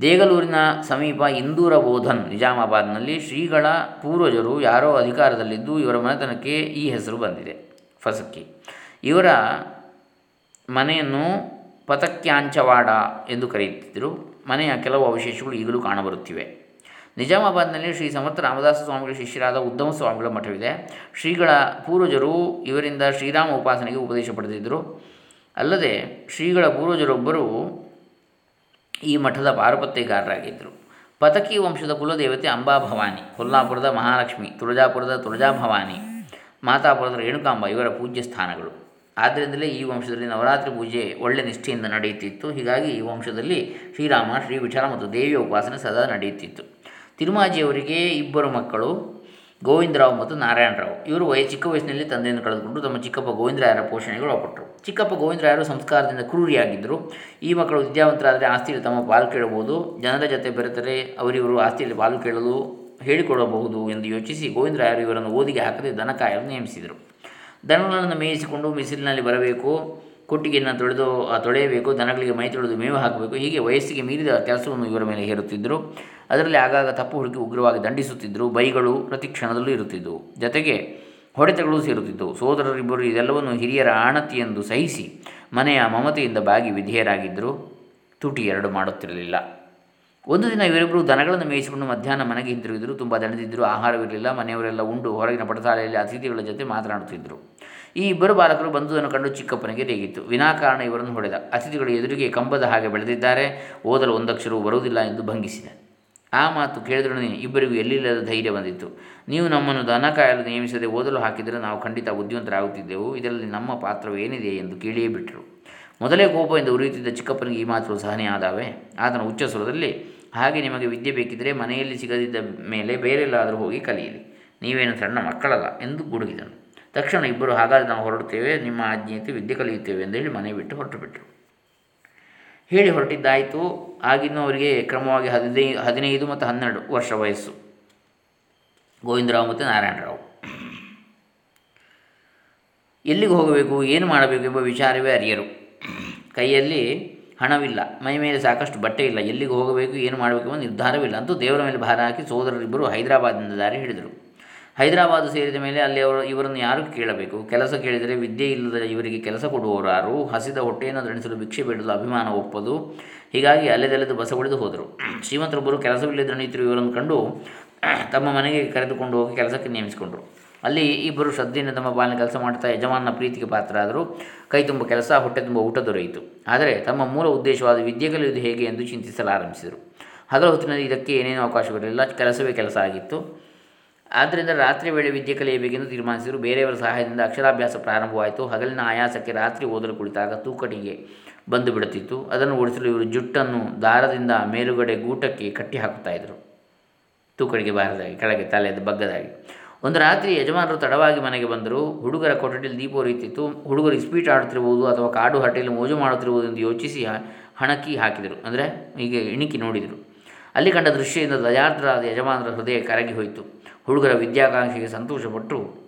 ದೇಗಲೂರಿನ ಸಮೀಪ ಇಂದೂರ ಬೋಧನ್ ನಿಜಾಮಾಬಾದ್ನಲ್ಲಿ ಶ್ರೀಗಳ ಪೂರ್ವಜರು ಯಾರೋ ಅಧಿಕಾರದಲ್ಲಿದ್ದು ಇವರ ಮನೆತನಕ್ಕೆ ಈ ಹೆಸರು ಬಂದಿದೆ. ಫಸಕ್ಕಿ. ಇವರ ಮನೆಯನ್ನು ಪತಕ್ಯಾಂಚವಾಡ ಎಂದು ಕರೆಯುತ್ತಿದ್ದರು. ಮನೆಯ ಕೆಲವು ಅವಶೇಷಗಳು ಈಗಲೂ ಕಾಣಬರುತ್ತಿವೆ. ನಿಜಾಮಾಬಾದ್ನಲ್ಲಿ ಶ್ರೀ ಸಮರ್ಥ ರಾಮದಾಸ ಸ್ವಾಮಿಗಳ ಶಿಷ್ಯರಾದ ಉದ್ದಮ ಸ್ವಾಮಿಗಳ ಮಠವಿದೆ. ಶ್ರೀಗಳ ಪೂರ್ವಜರು ಇವರಿಂದ ಶ್ರೀರಾಮ ಉಪಾಸನೆಗೆ ಉಪದೇಶ ಪಡೆದಿದ್ದರು. ಅಲ್ಲದೆ ಶ್ರೀಗಳ ಪೂರ್ವಜರೊಬ್ಬರು ಈ ಮಠದ ಪಾರುಪತ್ಯಗಾರರಾಗಿದ್ದರು ಪತಕಿ ವಂಶದ ಕುಲದೇವತೆ ಅಂಬಾಭವಾನಿ ಕೊಲ್ಲಾಪುರದ ಮಹಾಲಕ್ಷ್ಮಿ, ತುಳಜಾಪುರದ ತುಳಜಾಭವಾನಿ ಮಾತಾಪುರದ ರೇಣುಕಾಂಬ ಇವರ ಪೂಜ್ಯ ಸ್ಥಾನಗಳು. ಆದ್ದರಿಂದಲೇ ಈ ವಂಶದಲ್ಲಿ ನವರಾತ್ರಿ ಪೂಜೆ ಒಳ್ಳೆ ನಿಷ್ಠೆಯಿಂದ ನಡೆಯುತ್ತಿತ್ತು. ಹೀಗಾಗಿ ಈ ವಂಶದಲ್ಲಿ ಶ್ರೀರಾಮ, ಶ್ರೀ ವಿಠಲ ಮತ್ತು ದೇವಿಯ ಉಪಾಸನೆ ಸದಾ ನಡೆಯುತ್ತಿತ್ತು. ತಿರುಮಾಜಿಯವರಿಗೆ ಇಬ್ಬರು ಮಕ್ಕಳು, ಗೋವಿಂದರಾವ್ ಮತ್ತು ನಾರಾಯಣರಾವ್. ಇವರು ವಯ, ಚಿಕ್ಕ ವಯಸ್ಸಿನಲ್ಲಿ ತಂದೆಯನ್ನು ಕಳೆದುಕೊಂಡು ತಮ್ಮ ಚಿಕ್ಕಪ್ಪ ಗೋವಿಂದರಾಯರ ಪೋಷಣೆಗೆ ಒಳಪಟ್ಟರು. ಚಿಕ್ಕಪ್ಪ ಗೋವಿಂದರಾಯರು ಸಂಸ್ಕಾರದಿಂದ ಕ್ರೂರಿಯಾಗಿದ್ದರು. ಈ ಮಕ್ಕಳು ವಿದ್ಯಾವಂತರಾದರೆ ಆಸ್ತಿಯಲ್ಲಿ ತಮ್ಮ ಪಾಲು ಕೇಳಬಹುದು. ಜನರ ಜೊತೆ ಬೆರೆತರೆ ಅವರಿವರು ಆಸ್ತಿಯಲ್ಲಿ ಪಾಲು ಕೇಳಲು ಹೇಳಿಕೊಡಬಹುದು ಎಂದು ಯೋಚಿಸಿ ಗೋವಿಂದರಾಯರು ಇವರನ್ನು ಓದಿಗೆ ಹಾಕದೆ ದನ ಕಾಯಲು ನೇಮಿಸಿದರು. ದನಗಳನ್ನು ಮೇಯಿಸಿಕೊಂಡು ಮಿಸಿಲಿನಲ್ಲಿ ಬರಬೇಕು, ಕೊಟ್ಟಿಗೆಯನ್ನು ತೊಳೆದು ತೊಳೆಯಬೇಕು, ದನಗಳಿಗೆ ಮೈ ತೊಳೆದು ಮೇವು ಹಾಕಬೇಕು, ಹೀಗೆ ವಯಸ್ಸಿಗೆ ಮೀರಿದ ಕೆಲಸವನ್ನು ಇವರ ಮೇಲೆ ಹೇರುತ್ತಿದ್ದರು. ಅದರಲ್ಲಿ ಆಗಾಗ ತಪ್ಪು ಹುಡುಕಿ ಉಗ್ರವಾಗಿ ದಂಡಿಸುತ್ತಿದ್ದರು. ಬೈಗಳು ಪ್ರತಿ ಕ್ಷಣದಲ್ಲೂ ಇರುತ್ತಿದ್ದವು. ಜತೆಗೆ ಹೊಡೆತಗಳು ಸೇರುತ್ತಿದ್ದವು. ಸೋದರರಿಬ್ಬರು ಇದೆಲ್ಲವನ್ನು ಹಿರಿಯರ ಆಣತಿಯೆಂದು ಸಹಿಸಿ ಮನೆಯ ಮಮತೆಯಿಂದ ಬಾಗಿ ವಿಧೇಯರಾಗಿದ್ದರು. ತುಟಿ ಎರಡು ಮಾಡುತ್ತಿರಲಿಲ್ಲ. ಒಂದು ದಿನ ಇವರಿಬ್ಬರು ದನಗಳನ್ನು ಮೇಯಿಸಿಕೊಂಡು ಮಧ್ಯಾಹ್ನ ಮನೆಗೆ ಹಿಂತಿರುಗಿದರು. ತುಂಬ ದಣದಿದ್ದರು. ಆಹಾರವಿರಲಿಲ್ಲ. ಮನೆಯವರೆಲ್ಲ ಉಂಡು ಹೊರಗಿನ ಪಡಸಾಲೆಯಲ್ಲಿ ಅತಿಥಿಗಳ ಜೊತೆ ಮಾತನಾಡುತ್ತಿದ್ದರು. ಈ ಇಬ್ಬರು ಬಾಲಕರು ಬಂಧುವನ್ನು ಕಂಡು ಚಿಕ್ಕಪ್ಪನಿಗೆ ರೇಗಿತ್ತು. ವಿನಾಕಾರಣ ಇವರನ್ನು ಹೊಡೆದ. ಅತಿಥಿಗಳು ಎದುರಿಗೆ ಕಂಬದ ಹಾಗೆ ಬೆಳೆದಿದ್ದಾರೆ. ಓದಲು ಒಂದಕ್ಷರವೂ ಬರುವುದಿಲ್ಲ ಎಂದು ಭಂಗಿಸಿದ. ಆ ಮಾತು ಕೇಳಿದೊಡನೆ ಇಬ್ಬರಿಗೂ ಎಲ್ಲಿಲ್ಲದ ಧೈರ್ಯ ಬಂದಿತ್ತು. ನೀವು ನಮ್ಮನ್ನು ದನ ಕಾಯಲು ನೇಮಿಸದೆ ಓದಲು ಹಾಕಿದರೆ ನಾವು ಖಂಡಿತ ಬುದ್ಧಿವಂತರಾಗುತ್ತಿದ್ದೆವು. ಇದರಲ್ಲಿ ನಮ್ಮ ಪಾತ್ರವೇನಿದೆ ಎಂದು ಕೇಳಿಯೇ ಬಿಟ್ಟರು. ಮೊದಲೇ ಕೋಪದಿಂದ ಉರಿಯುತ್ತಿದ್ದ ಚಿಕ್ಕಪ್ಪನಿಗೆ ಈ ಮಾತು ಸಹನೆ ಆದಾವೆ. ಆತನ ಉಚ್ಚ ಸ್ವರದಲ್ಲಿ, ಹಾಗೆ ನಿಮಗೆ ವಿದ್ಯೆ ಬೇಕಿದ್ದರೆ ಮನೆಯಲ್ಲಿ ಸಿಗದಿದ್ದ ಮೇಲೆ ಬೇರೆಲ್ಲಾದರೂ ಹೋಗಿ ಕಲಿಯಿರಿ. ನೀವೇನು ಸಣ್ಣ ಮಕ್ಕಳಲ್ಲ ಎಂದು ಗುಡುಗಿದನು. ತಕ್ಷಣ ಇಬ್ಬರು ಹಾಗಾದರೆ ನಾವು ಹೊರಡುತ್ತೇವೆ. ನಿಮ್ಮ ಆಜ್ಞೆಯಂತೆ ವಿದ್ಯೆ ಕಲಿಯುತ್ತೇವೆ ಎಂದು ಹೇಳಿ ಮನೆ ಬಿಟ್ಟು ಹೊರಟು ಬಿಟ್ಟರು ಹೇಳಿ ಹೊರಟಿದ್ದಾಯಿತು. ಆಗಿನ್ನೂ ಅವರಿಗೆ ಕ್ರಮವಾಗಿ ಹದಿನೈದು ಹದಿನೈದು ಮತ್ತು ಹನ್ನೆರಡು ವರ್ಷ ವಯಸ್ಸು. ಗೋವಿಂದರಾವ್ ಮತ್ತು ನಾರಾಯಣರಾವ್. ಎಲ್ಲಿಗೆ ಹೋಗಬೇಕು, ಏನು ಮಾಡಬೇಕು ಎಂಬ ವಿಚಾರವೇ ಅರಿಯರು. ಕೈಯಲ್ಲಿ ಹಣವಿಲ್ಲ, ಮೈ ಮೇಲೆ ಸಾಕಷ್ಟು ಬಟ್ಟೆ ಇಲ್ಲ, ಎಲ್ಲಿಗೆ ಹೋಗಬೇಕು, ಏನು ಮಾಡಬೇಕು ಎಂಬ ನಿರ್ಧಾರವಿಲ್ಲ ಅಂತೂ ದೇವರ ಮೇಲೆ ಭಾರ ಹಾಕಿ ಸೋದರರಿಬ್ಬರು ಹೈದರಾಬಾದ್ನಿಂದ ದಾರಿ ಹಿಡಿದರು. ಹೈದರಾಬಾದ್ ಸೇರಿದ ಮೇಲೆ ಅಲ್ಲಿ ಅವರು ಇವರನ್ನು ಯಾರು ಕೇಳಬೇಕು? ಕೆಲಸ ಕೇಳಿದರೆ ವಿದ್ಯೆ ಇಲ್ಲದ ಇವರಿಗೆ ಕೆಲಸ ಕೊಡುವವರು ಯಾರು? ಹಸಿದ ಹೊಟ್ಟೆಯನ್ನು ದಣಿಸಲು ಭಿಕ್ಷೆ ಬೇಡಲು ಅಭಿಮಾನ ಒಪ್ಪದು. ಹೀಗಾಗಿ ಅಲೆದೆಲೆದು ಬಸ ಉಳಿದು ಹೋದರು. ಶ್ರೀಮಂತರೊಬ್ಬರು ಕೆಲಸವಿಲ್ಲದೆ ದಣಿಯುತ್ತಿರುವ ಇವರನ್ನು ಕಂಡು ತಮ್ಮ ಮನೆಗೆ ಕರೆದುಕೊಂಡು ಹೋಗಿ ಕೆಲಸಕ್ಕೆ ನೇಮಿಸಿಕೊಂಡರು. ಅಲ್ಲಿ ಇಬ್ಬರು ಶ್ರದ್ಧೆಯಿಂದ ತಮ್ಮ ಪಾಲನೆ ಕೆಲಸ ಮಾಡ್ತಾ ಯಜಮಾನನ ಪ್ರೀತಿಗೆ ಪಾತ್ರರಾದರು. ಕೈ ತುಂಬ ಕೆಲಸ, ಹೊಟ್ಟೆ ತುಂಬ ಊಟ ದೊರೆಯಿತು. ಆದರೆ ತಮ್ಮ ಮೂಲ ಉದ್ದೇಶವಾದ ವಿದ್ಯೆ ಕಲಿಯುವುದು ಹೇಗೆ ಎಂದು ಚಿಂತಿಸಲು ಆರಂಭಿಸಿದರು. ಹಗಲು ಹೊತ್ತಿನಲ್ಲಿ ಇದಕ್ಕೆ ಏನೇನೂ ಅವಕಾಶಗಳಿಲ್ಲ. ಕೆಲಸವೇ ಕೆಲಸ ಆಗಿತ್ತು. ಆದ್ದರಿಂದ ರಾತ್ರಿ ವೇಳೆ ವಿದ್ಯೆ ಕಲಿಯಬೇಕೆಂದು ತೀರ್ಮಾನಿಸಿದರು. ಬೇರೆಯವರ ಸಹಾಯದಿಂದ ಅಕ್ಷರಾಭ್ಯಾಸ ಪ್ರಾರಂಭವಾಯಿತು. ಹಗಲಿನ ಆಯಾಸಕ್ಕೆ ರಾತ್ರಿ ಓದಲು ಕುಳಿತಾಗ ತೂಕಟಿಗೆ ಬಂದು ಬಿಡುತ್ತಿತ್ತು. ಅದನ್ನು ಓಡಿಸಲು ಇವರು ಜುಟ್ಟನ್ನು ದಾರದಿಂದ ಮೇಲುಗಡೆ ಗೂಟಕ್ಕೆ ಕಟ್ಟಿ ಹಾಕುತ್ತಾ ಇದ್ದರು. ತೂಕಡಿಗೆ ಬಾರದಾಗಿ, ಕೆಳಗೆ ತಲೆಯದ ಬಗ್ಗದಾಗಿ. ಒಂದು ರಾತ್ರಿ ಯಜಮಾನರು ತಡವಾಗಿ ಮನೆಗೆ ಬಂದರು. ಹುಡುಗರ ಕೊಠಡಿಯಲ್ಲಿ ದೀಪ ಉರಿಯುತ್ತಿತ್ತು ಹುಡುಗರು ಇಸ್ಪೀಟ್ ಆಡುತ್ತಿರುವುದು ಅಥವಾ ಕಾಡು ಹಟ್ಟೆಯಲ್ಲಿ ಮೋಜು ಮಾಡುತ್ತಿರುವುದು ಎಂದು ಯೋಚಿಸಿ ಹಣಕಿ ಹಾಕಿದರು. ಅಂದರೆ ಹೀಗೆ ಇಣಿಕಿ ನೋಡಿದರು. ಅಲ್ಲಿ ಕಂಡ ದೃಶ್ಯದಿಂದ ದಯಾರ್ದ್ರಾದ ಯಜಮಾನರ ಹೃದಯ ಕರಗಿ ಹೋಯಿತು. ಹುಡುಗರ ವಿದ್ಯಾಕಾಂಕ್ಷೆಗೆ ಸಂತೋಷಪಟ್ಟು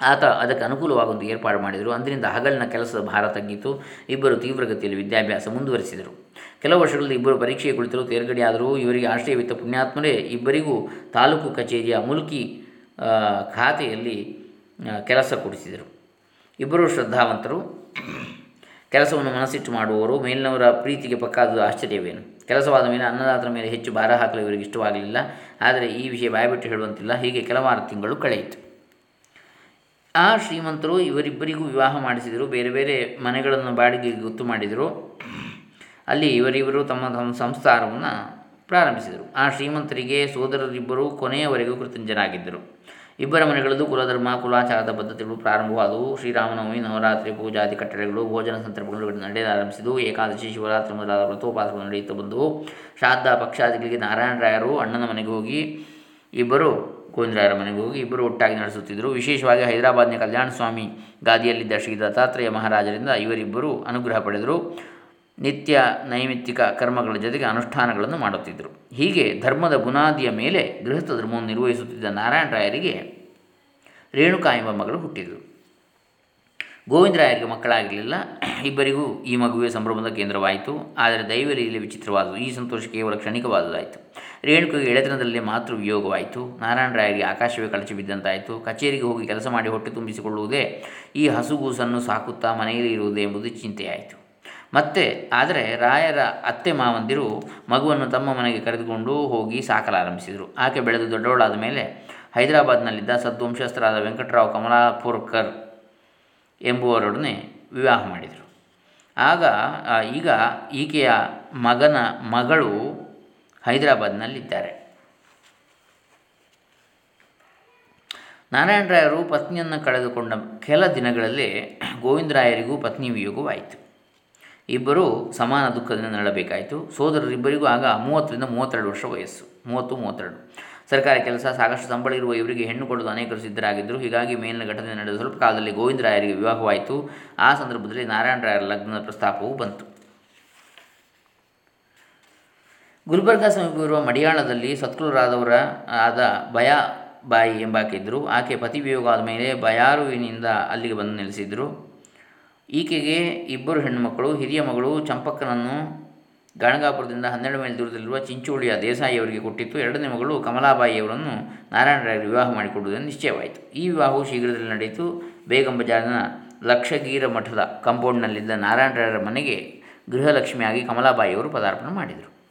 ಆತ ಅದಕ್ಕೆ ಅನುಕೂಲವಾಗುವಂತೆ ಏರ್ಪಾಡು ಮಾಡಿದರು. ಅಂದಿನಿಂದ ಹಗಲಿನ ಕೆಲಸದ ಭಾರ ತಗ್ಗಿತು. ಇಬ್ಬರು ತೀವ್ರಗತಿಯಲ್ಲಿ ವಿದ್ಯಾಭ್ಯಾಸ ಮುಂದುವರಿಸಿದರು. ಕೆಲವು ವರ್ಷಗಳಲ್ಲಿ ಇಬ್ಬರು ಪರೀಕ್ಷೆಗೆ ಕುಳಿತರು ತೇರ್ಗಡೆಯಾದರೂ ಇವರಿಗೆ ಆಶ್ರಯವಿತ್ತ ಪುಣ್ಯಾತ್ಮರೇ ಇಬ್ಬರಿಗೂ ತಾಲೂಕು ಕಚೇರಿಯ ಮುಲ್ಕಿ ಖಾತೆಯಲ್ಲಿ ಕೆಲಸ ಕೊಡಿಸಿದರು. ಇಬ್ಬರು ಶ್ರದ್ಧಾವಂತರು. ಕೆಲಸವನ್ನು ಮನಸ್ಸಿಟ್ಟು ಮಾಡುವವರು. ಮೇಲಿನವರ ಪ್ರೀತಿಗೆ ಪಕ್ಕಾದ ಆಶ್ಚರ್ಯವೇನು? ಕೆಲಸವಾದ ಮೇಲೆ, ಅನ್ನದಾತರ ಮೇಲೆ ಹೆಚ್ಚು ಭಾರ ಹಾಕಲು ಇವರಿಗೆ ಇಷ್ಟವಾಗಲಿಲ್ಲ. ಆದರೆ ಈ ವಿಷಯ ಬಾಯ್ಬಿಟ್ಟು ಹೇಳುವಂತಿಲ್ಲ. ಹೀಗೆ ಕೆಲವಾರು ತಿಂಗಳು ಕಳೆಯಿತು. ಆ ಶ್ರೀಮಂತರು ಇವರಿಬ್ಬರಿಗೂ ವಿವಾಹ ಮಾಡಿಸಿದರು. ಬೇರೆ ಬೇರೆ ಮನೆಗಳನ್ನು ಬಾಡಿಗೆಗೆ ಗೊತ್ತು ಮಾಡಿದರು. ಅಲ್ಲಿ ಇವರಿಬ್ಬರು ತಮ್ಮ ತಮ್ಮ ಸಂಸಾರವನ್ನು ಪ್ರಾರಂಭಿಸಿದರು. ಆ ಶ್ರೀಮಂತರಿಗೆ ಸೋದರರಿಬ್ಬರು ಕೊನೆಯವರೆಗೂ ಕೃತಜ್ಞರಾಗಿದ್ದರು. ಇಬ್ಬರ ಮನೆಗಳಲ್ಲೂ ಕುಲಧರ್ಮ, ಕುಲಾಚಾರದ ಪದ್ಧತಿಗಳು ಪ್ರಾರಂಭವಾದವು. ಶ್ರೀರಾಮನವಮಿ, ನವರಾತ್ರಿ, ಪೂಜಾದಿ ಕಟ್ಟಡಗಳು, ಭೋಜನ ಸಂದರ್ಭಗಳು ನಡೆಯಲಾರಂಭಿಸಿದವು ಏಕಾದಶಿ, ಶಿವರಾತ್ರಿ ಮೊದಲಾದ ವ್ರತೋಪಾಸಗಳು ನಡೆಯುತ್ತಾ ಬಂದವು. ಶ್ರಾದ್ದ ಪಕ್ಷಾದಿಗಳಿಗೆ ನಾರಾಯಣರಾಯರು ಅಣ್ಣನ ಮನೆಗೆ ಹೋಗಿ ಇಬ್ಬರು ಗೋವಿಂದರಾಯರ ಮನೆಗೆ ಹೋಗಿ ಇಬ್ಬರು ಒಟ್ಟಾಗಿ ನಡೆಸುತ್ತಿದ್ದರು. ವಿಶೇಷವಾಗಿ ಹೈದರಾಬಾದ್ನ ಕಲ್ಯಾಣ ಸ್ವಾಮಿ ಗಾದಿಯಲ್ಲಿದ್ದ ಶ್ರೀ ದತ್ತಾತ್ರೇಯ ಮಹಾರಾಜರಿಂದ ಇವರಿಬ್ಬರು ಅನುಗ್ರಹ ಪಡೆದರು. ನಿತ್ಯ ನೈಮಿತ್ತಿಕ ಕರ್ಮಗಳ ಜೊತೆಗೆ ಅನುಷ್ಠಾನಗಳನ್ನು ಮಾಡುತ್ತಿದ್ದರು. ಹೀಗೆ ಧರ್ಮದ ಬುನಾದಿಯ ಮೇಲೆ ಗೃಹಸ್ಥ ಧರ್ಮವನ್ನು ನಿರ್ವಹಿಸುತ್ತಿದ್ದ ನಾರಾಯಣರಾಯರಿಗೆ ರೇಣುಕಾ ಎಂಬ ಮಗಳು ಹುಟ್ಟಿದರು ಗೋವಿಂದರಾಯರಿಗೆ ಮಕ್ಕಳಾಗಲಿಲ್ಲ ಇಬ್ಬರಿಗೂ ಈ ಮಗುವೆ ಸಂಭ್ರಮದ ಕೇಂದ್ರವಾಯಿತು. ಆದರೆ ದೈವಲೀಲೆ ವಿಚಿತ್ರವಾದವು ಈ ಸಂತೋಷ ಕೇವಲ ಕ್ಷಣಿಕವಾದುದಾಯಿತು. ರೇಣುಕಿಗೆ ಎಳೆತನದಲ್ಲೇ ಮಾತೃ ವಿಯೋಗವಾಯಿತು. ನಾರಾಯಣರಾಯರಿಗೆ ಆಕಾಶವೇ ಕಳಚಿ ಬಿದ್ದಂತಾಯಿತು. ಕಚೇರಿಗೆ ಹೋಗಿ ಕೆಲಸ ಮಾಡಿ ಹೊಟ್ಟೆ ತುಂಬಿಸಿಕೊಳ್ಳುವುದೇ ಈ ಹಸುಗೂಸನ್ನು ಸಾಕುತ್ತಾ ಮನೆಯಲ್ಲಿ ಇರುವುದೇ ಎಂಬುದು ಚಿಂತೆಯಾಯಿತು. ಮತ್ತೆ ಆದರೆ ರಾಯರ ಅತ್ತೆ ಮಾವಂದಿರು ಮಗುವನ್ನು ತಮ್ಮ ಮನೆಗೆ ಕರೆದುಕೊಂಡು ಹೋಗಿ ಸಾಕಲಾರಂಭಿಸಿದರು ಆಕೆ ಬೆಳೆದು ದೊಡ್ಡವಳಾದ ಮೇಲೆ ಹೈದರಾಬಾದ್ನಲ್ಲಿದ್ದ ಸದ್ವಂಶಸ್ಥರಾದ ವೆಂಕಟರಾವ್ ಕಮಲಾಪುರ್ಕರ್ ಎಂಬುವರೊಡನೆ ವಿವಾಹ ಮಾಡಿದರು. ಆಗ ಈಗ ಈಕೆಯ ಮಗನ ಮಗಳು ಹೈದರಾಬಾದ್ನಲ್ಲಿದ್ದಾರೆ. ನಾರಾಯಣರಾಯರು ಪತ್ನಿಯನ್ನು ಕಳೆದುಕೊಂಡ ಕೆಲ ದಿನಗಳಲ್ಲಿ ಗೋವಿಂದರಾಯರಿಗೂ ಪತ್ನಿ ವಿಯೋಗವಾಯಿತು. ಇಬ್ಬರೂ ಸಮಾನ ದುಃಖದಿಂದ ನರಳಬೇಕಾಯಿತು. ಸೋದರರಿಬ್ಬರಿಗೂ ಆಗ ಮೂವತ್ತರಿಂದ ಮೂವತ್ತೆರಡು ವರ್ಷ ವಯಸ್ಸು. ಮೂವತ್ತು, ಮೂವತ್ತೆರಡು. ಸರ್ಕಾರಿ ಕೆಲಸ, ಸಾಕಷ್ಟು ಸಂಬಳ ಇರುವ ಇವರಿಗೆ ಹೆಣ್ಣು ಕೊಡಲು ಅನೇಕರು ಸಿದ್ಧರಾಗಿದ್ದರು. ಹೀಗಾಗಿ ಮೇಲಿನ ಘಟನೆ ನಡೆದ ಸ್ವಲ್ಪ ಕಾಲದಲ್ಲಿ ಗೋವಿಂದರಾಯರಿಗೆ ವಿವಾಹವಾಯಿತು. ಆ ಸಂದರ್ಭದಲ್ಲಿ ನಾರಾಯಣರಾಯರ ಲಗ್ನದ ಪ್ರಸ್ತಾಪವು ಬಂತು. ಗುಲ್ಬರ್ಗ ಸಮೀಪವಿರುವ ಮಡಿಯಾಳದಲ್ಲಿ ಸತ್ಕುಲರಾದವರ ಆದ ಭಯ ಬಾಯಿ ಎಂಬಾಕೆ ಇದ್ದರು ಆಕೆ ಪತಿ ಆದ ಮೇಲೆ ಬಯಾರುವಿನಿಂದ ಅಲ್ಲಿಗೆ ಬಂದು ನೆಲೆಸಿದ್ರು ಈಕೆಗೆ ಇಬ್ಬರು ಹೆಣ್ಣುಮಕ್ಕಳು, ಹಿರಿಯ ಮಗಳು ಚಂಪಕ್ಕನನ್ನು ಗಾಣಗಾಪುರದಿಂದ ಹನ್ನೆರಡು ಮೈಲಿ ದೂರದಲ್ಲಿರುವ ಚಿಂಚೋಳಿಯ ದೇಸಾಯಿಯವರಿಗೆ ಕೊಟ್ಟಿತ್ತು. ಎರಡನೇ ಮಗಳು ಕಮಲಾಬಾಯಿಯವರನ್ನು ನಾರಾಯಣರಾಯರು ವಿವಾಹ ಮಾಡಿಕೊಡುವುದನ್ನು ನಿಶ್ಚಯವಾಯಿತು. ಈ ವಿವಾಹವು ಶೀಘ್ರದಲ್ಲಿ ನಡೆಯಿತು. ಬೇಗಂ ಬಜಾರ್ನ ಲಕ್ಷಗೀರ ಮಠದ ಕಾಂಪೌಂಡ್ನಲ್ಲಿದ್ದ ನಾರಾಯಣರಾಯರ ಮನೆಗೆ ಗೃಹಲಕ್ಷ್ಮಿಯಾಗಿ ಕಮಲಾಬಾಯಿಯವರು ಪದಾರ್ಪಣೆ ಮಾಡಿದರು.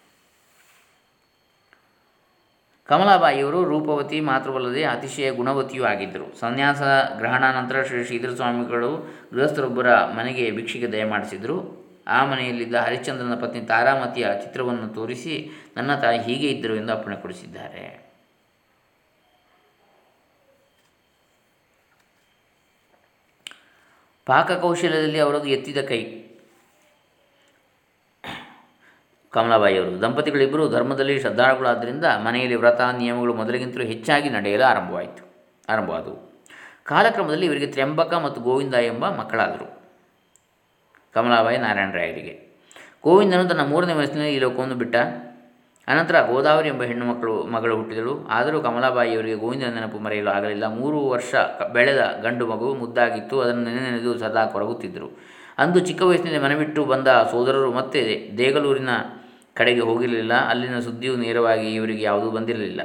ಕಮಲಾಬಾಯಿಯವರು ರೂಪವತಿ ಮಾತ್ರವಲ್ಲದೆ ಅತಿಶಯ ಗುಣವತಿಯೂ ಆಗಿದ್ದರು. ಸನ್ಯಾಸ ಗ್ರಹಣಾನಂತರ ಶ್ರೀ ಶ್ರೀಧರ ಸ್ವಾಮಿಗಳು ಗೃಹಸ್ಥರೊಬ್ಬರ ಮನೆಗೆ ಭಿಕ್ಷೆಗೆ ದಯಮಾಡಿಸಿದರು ಆ ಮನೆಯಲ್ಲಿದ್ದ ಹರಿಶ್ಚಂದ್ರನ ಪತ್ನಿ ತಾರಾಮತಿಯ ಚಿತ್ರವನ್ನು ತೋರಿಸಿ, ನನ್ನ ತಾಯಿ ಹೀಗೆ ಇದ್ದರು ಎಂದು ಅಪ್ಪಣೆ ಕೊಡಿಸಿದ್ದಾರೆ. ಪಾಕಕೌಶಲ್ಯದಲ್ಲಿ ಅವರದು ಎತ್ತಿದ ಕೈ. ಕಮಲಾಬಾಯಿಯವರು. ದಂಪತಿಗಳಿಬ್ಬರು ಧರ್ಮದಲ್ಲಿ ಶ್ರದ್ಧಾಳುಗಳಾದ್ದರಿಂದ ಮನೆಯಲ್ಲಿ ವ್ರತ, ನಿಯಮಗಳು ಮೊದಲಿಗಿಂತಲೂ ಹೆಚ್ಚಾಗಿ ನಡೆಯಲು ಆರಂಭವಾಯಿತು, ಆರಂಭವಾದವು. ಕಾಲಕ್ರಮದಲ್ಲಿ ಇವರಿಗೆ ತ್ರ್ಯಂಬಕ ಮತ್ತು ಗೋವಿಂದ ಎಂಬ ಮಕ್ಕಳಾದರು. ಕಮಲಾಬಾಯಿ ನಾರಾಯಣರಾಯರಿಗೆ ಗೋವಿಂದನು ತನ್ನ ಮೂರನೇ ವಯಸ್ಸಿನಲ್ಲಿ ಈ ಲೋಕವನ್ನು ಬಿಟ್ಟ. ಅನಂತರ ಗೋದಾವರಿ ಎಂಬ ಹೆಣ್ಣು ಮಕ್ಕಳು, ಮಗಳು ಹುಟ್ಟಿದಳು. ಆದರೂ ಕಮಲಾಬಾಯಿಯವರಿಗೆ ಗೋವಿಂದನ ನೆನಪು ಮರೆಯಲು ಆಗಲಿಲ್ಲ. ಮೂರು ವರ್ಷ ಬೆಳೆದ ಗಂಡು ಮಗು ಮುದ್ದಾಗಿತ್ತು. ಅದನ್ನು ನೆನೆ ನೆನೆದು ಸದಾ ಕೊರಗುತ್ತಿದ್ದರು. ಅಂದು ಚಿಕ್ಕ ವಯಸ್ಸಿನಲ್ಲಿ ಮನೆ ಬಿಟ್ಟು ಬಂದ ಸೋದರರು ಮತ್ತೆ ದೇಗಲೂರಿನ ಕಡೆಗೆ ಹೋಗಿರಲಿಲ್ಲ. ಅಲ್ಲಿನ ಸುದ್ದಿಯು ನೇರವಾಗಿ ಇವರಿಗೆ ಯಾವುದೂ ಬಂದಿರಲಿಲ್ಲ.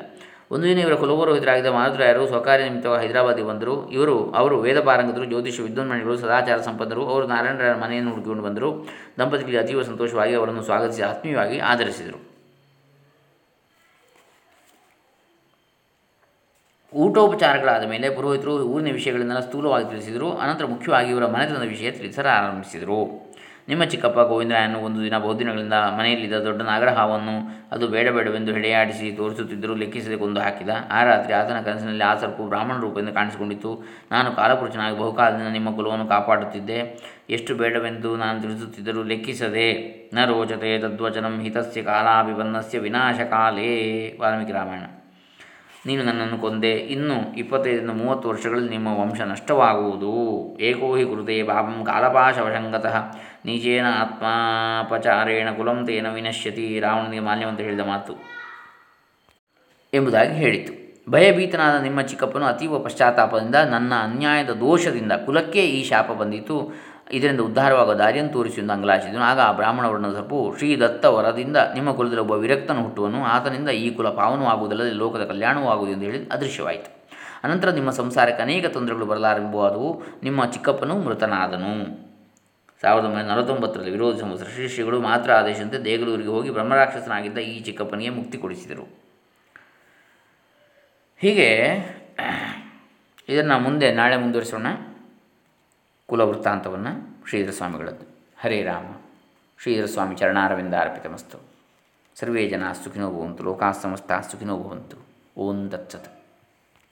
ಒಂದು ದಿನ ಇವರ ಕುಲಪುರೋಹಿತರಾಗಿದ್ದ ಮಾರುದ್ರಾಯರು ಸ್ವಕಾರ್ಯ ನಿಮಿತ್ತವಾಗಿ ಹೈದರಾಬಾದಿಗೆ ಬಂದರು. ಇವರು, ಅವರು ವೇದ ಪಾರಂಗತರು, ಜ್ಯೋತಿಷ ವಿದ್ವಾನ್ಮಣಿಗಳು, ಸದಾಚಾರ ಸಂಪನ್ನರು ಅವರು ನಾರಾಯಣರಾಯರ ಮನೆಯನ್ನು ಹುಡುಕಿಕೊಂಡು ಬಂದರು. ದಂಪತಿಗಳಿಗೆ ಅತೀವ ಸಂತೋಷವಾಗಿ ಅವರನ್ನು ಸ್ವಾಗತಿಸಿ ಆತ್ಮೀಯವಾಗಿ ಆಧರಿಸಿದರು ಊಟೋಪಚಾರಗಳಾದ ಮೇಲೆ ಪುರೋಹಿತರು ಊರಿನ ವಿಷಯಗಳನ್ನೆಲ್ಲ ಸ್ಥೂಲವಾಗಿ ತಿಳಿಸಿದರು. ಅನಂತರ ಮುಖ್ಯವಾಗಿ ಇವರ ಮನೆತನದ ವಿಷಯ ತಿಳಿಸಲು ಆರಂಭಿಸಿದರು. ನಿಮ್ಮ ಚಿಕ್ಕಪ್ಪ ಗೋವಿಂದರಾಯನು ಒಂದು ದಿನ ಬಹುದಿನಗಳಿಂದ ಮನೆಯಲ್ಲಿದ್ದ ದೊಡ್ಡ ನಾಗರಹಾವನ್ನು ಅದು ಬೇಡ ಬೇಡವೆಂದು ಹೆಡೆಯಾಡಿಸಿ ತೋರಿಸುತ್ತಿದ್ದರೂ ಲೆಕ್ಕಿಸದೆ ಕೊಂದು ಹಾಕಿದ. ಆ ರಾತ್ರಿ ಆತನ ಕನಸಿನಲ್ಲಿ ಆ ಸರ್ಪು ಬ್ರಾಹ್ಮಣ ರೂಪದಿಂದ ಕಾಣಿಸಿಕೊಂಡಿತು ನಾನು ಕಾಲಪುರುಷನಾಗಿ ಬಹುಕಾಲದಿಂದ ನಿಮ್ಮ ಕುಲವನ್ನು ಕಾಪಾಡುತ್ತಿದ್ದೆ. ಎಷ್ಟು ಬೇಡವೆಂದು ನಾನು ತಿಳಿಸುತ್ತಿದ್ದರೂ ಲೆಕ್ಕಿಸದೆ ನ ರೋಚತೆ ತದ್ವಚನಂ ಹಿತಸ್ಯ ಕಾಲಾಭಿಪನ್ನಸ್ಯ ವಿನಾಶಕಾಲೇ. ವಾಲ್ಮೀಕಿ ರಾಮಾಯಣ. ನೀನು ನನ್ನನ್ನು ಕೊಂದೆ. ಇನ್ನು ಇಪ್ಪತ್ತೈದರಿಂದ ಮೂವತ್ತು ವರ್ಷಗಳಲ್ಲಿ ನಿಮ್ಮ ವಂಶ ನಷ್ಟವಾಗುವುದು. ಏಕೋ ಹಿ ಕೃತೆ ಪಾಪಂ ಕಾಲಪಾಶವಶಂಗತಃ ನೀಚೇನ ಆತ್ಮಾಪಚಾರೇಣ ಕುಲಂ ತೇನ ವಿನಶ್ಯತಿ. ರಾವಣನಿಗೆ ಮಾಲ್ಯವಂತ ಹೇಳಿದ ಮಾತು ಎಂಬುದಾಗಿ ಹೇಳಿತು. ಭಯಭೀತನಾದ ನಿಮ್ಮ ಚಿಕ್ಕಪ್ಪನು ಅತೀವ ಪಶ್ಚಾತ್ತಾಪದಿಂದ ನನ್ನ ಅನ್ಯಾಯದ ದೋಷದಿಂದ ಕುಲಕ್ಕೆ ಈ ಶಾಪ ಬಂದಿತು. ಇದರಿಂದ ಉದ್ಧಾರವಾಗುವ ದಾರಿಯನ್ನು ತೋರಿಸಿ ಎಂದು ಅಂಗಲಾಚಿದನು ಆಗ ಆ ಬ್ರಾಹ್ಮಣ ವರ್ಣದ ಶ್ರೀ ದತ್ತ ವರದಿಂದ ನಿಮ್ಮ ಕುಲದಲ್ಲಿ ಒಬ್ಬ ವಿರಕ್ತನು ಹುಟ್ಟುವನು. ಆತನಿಂದ ಈ ಕುಲ ಪಾವನವಾಗುವುದಲ್ಲದೆ ಲೋಕದ ಕಲ್ಯಾಣವೂ ಆಗುವುದು ಎಂದು ಹೇಳಿ ಅದೃಶ್ಯವಾಯಿತು. ಅನಂತರ ನಿಮ್ಮ ಸಂಸಾರಕ್ಕೆ ಅನೇಕ ತೊಂದರೆಗಳು ಬರಲಾರಂಭವಾದವು. ನಿಮ್ಮ ಚಿಕ್ಕಪ್ಪನು ಮೃತನಾದನು. ಸಾವಿರದ ಒಂಬೈನೂರ ನಲವತ್ತೊಂಬತ್ತರಲ್ಲಿ ವಿರೋಧ ಸಂವತ್ಸರ ಶ್ರೀ ಮಾತ್ರ ಆದೇಶದಂತೆ ದೇಗಲೂರಿಗೆ ಹೋಗಿ ಬ್ರಹ್ಮರಾಕ್ಷಸನಾಗಿದ್ದ ಈ ಚಿಕ್ಕಪ್ಪನಿಗೆ ಮುಕ್ತಿ ಕೊಡಿಸಿದರು. ಹೀಗೆ, ಇದನ್ನು ಮುಂದೆ ನಾಳೆ ಮುಂದುವರಿಸೋಣ. ಕುಲವೃತ್ತಾಂತವನ್ನು ಶ್ರೀಧರ ಸ್ವಾಮಿಗಳದ್ದು ಹರೇ ರಾಮ. ಶ್ರೀಧರ ಸ್ವಾಮಿ ಚರಣಾರವಿಂದ ಅರ್ಪಿತಮಸ್ತು ಸರ್ವೇ ಜನ ಸುಖಿನೋ ಭವಂತು. ಲೋಕಾ ಸುಖಿನೋ ಭವಂತು. ಓಂ ದತ್ಸತ್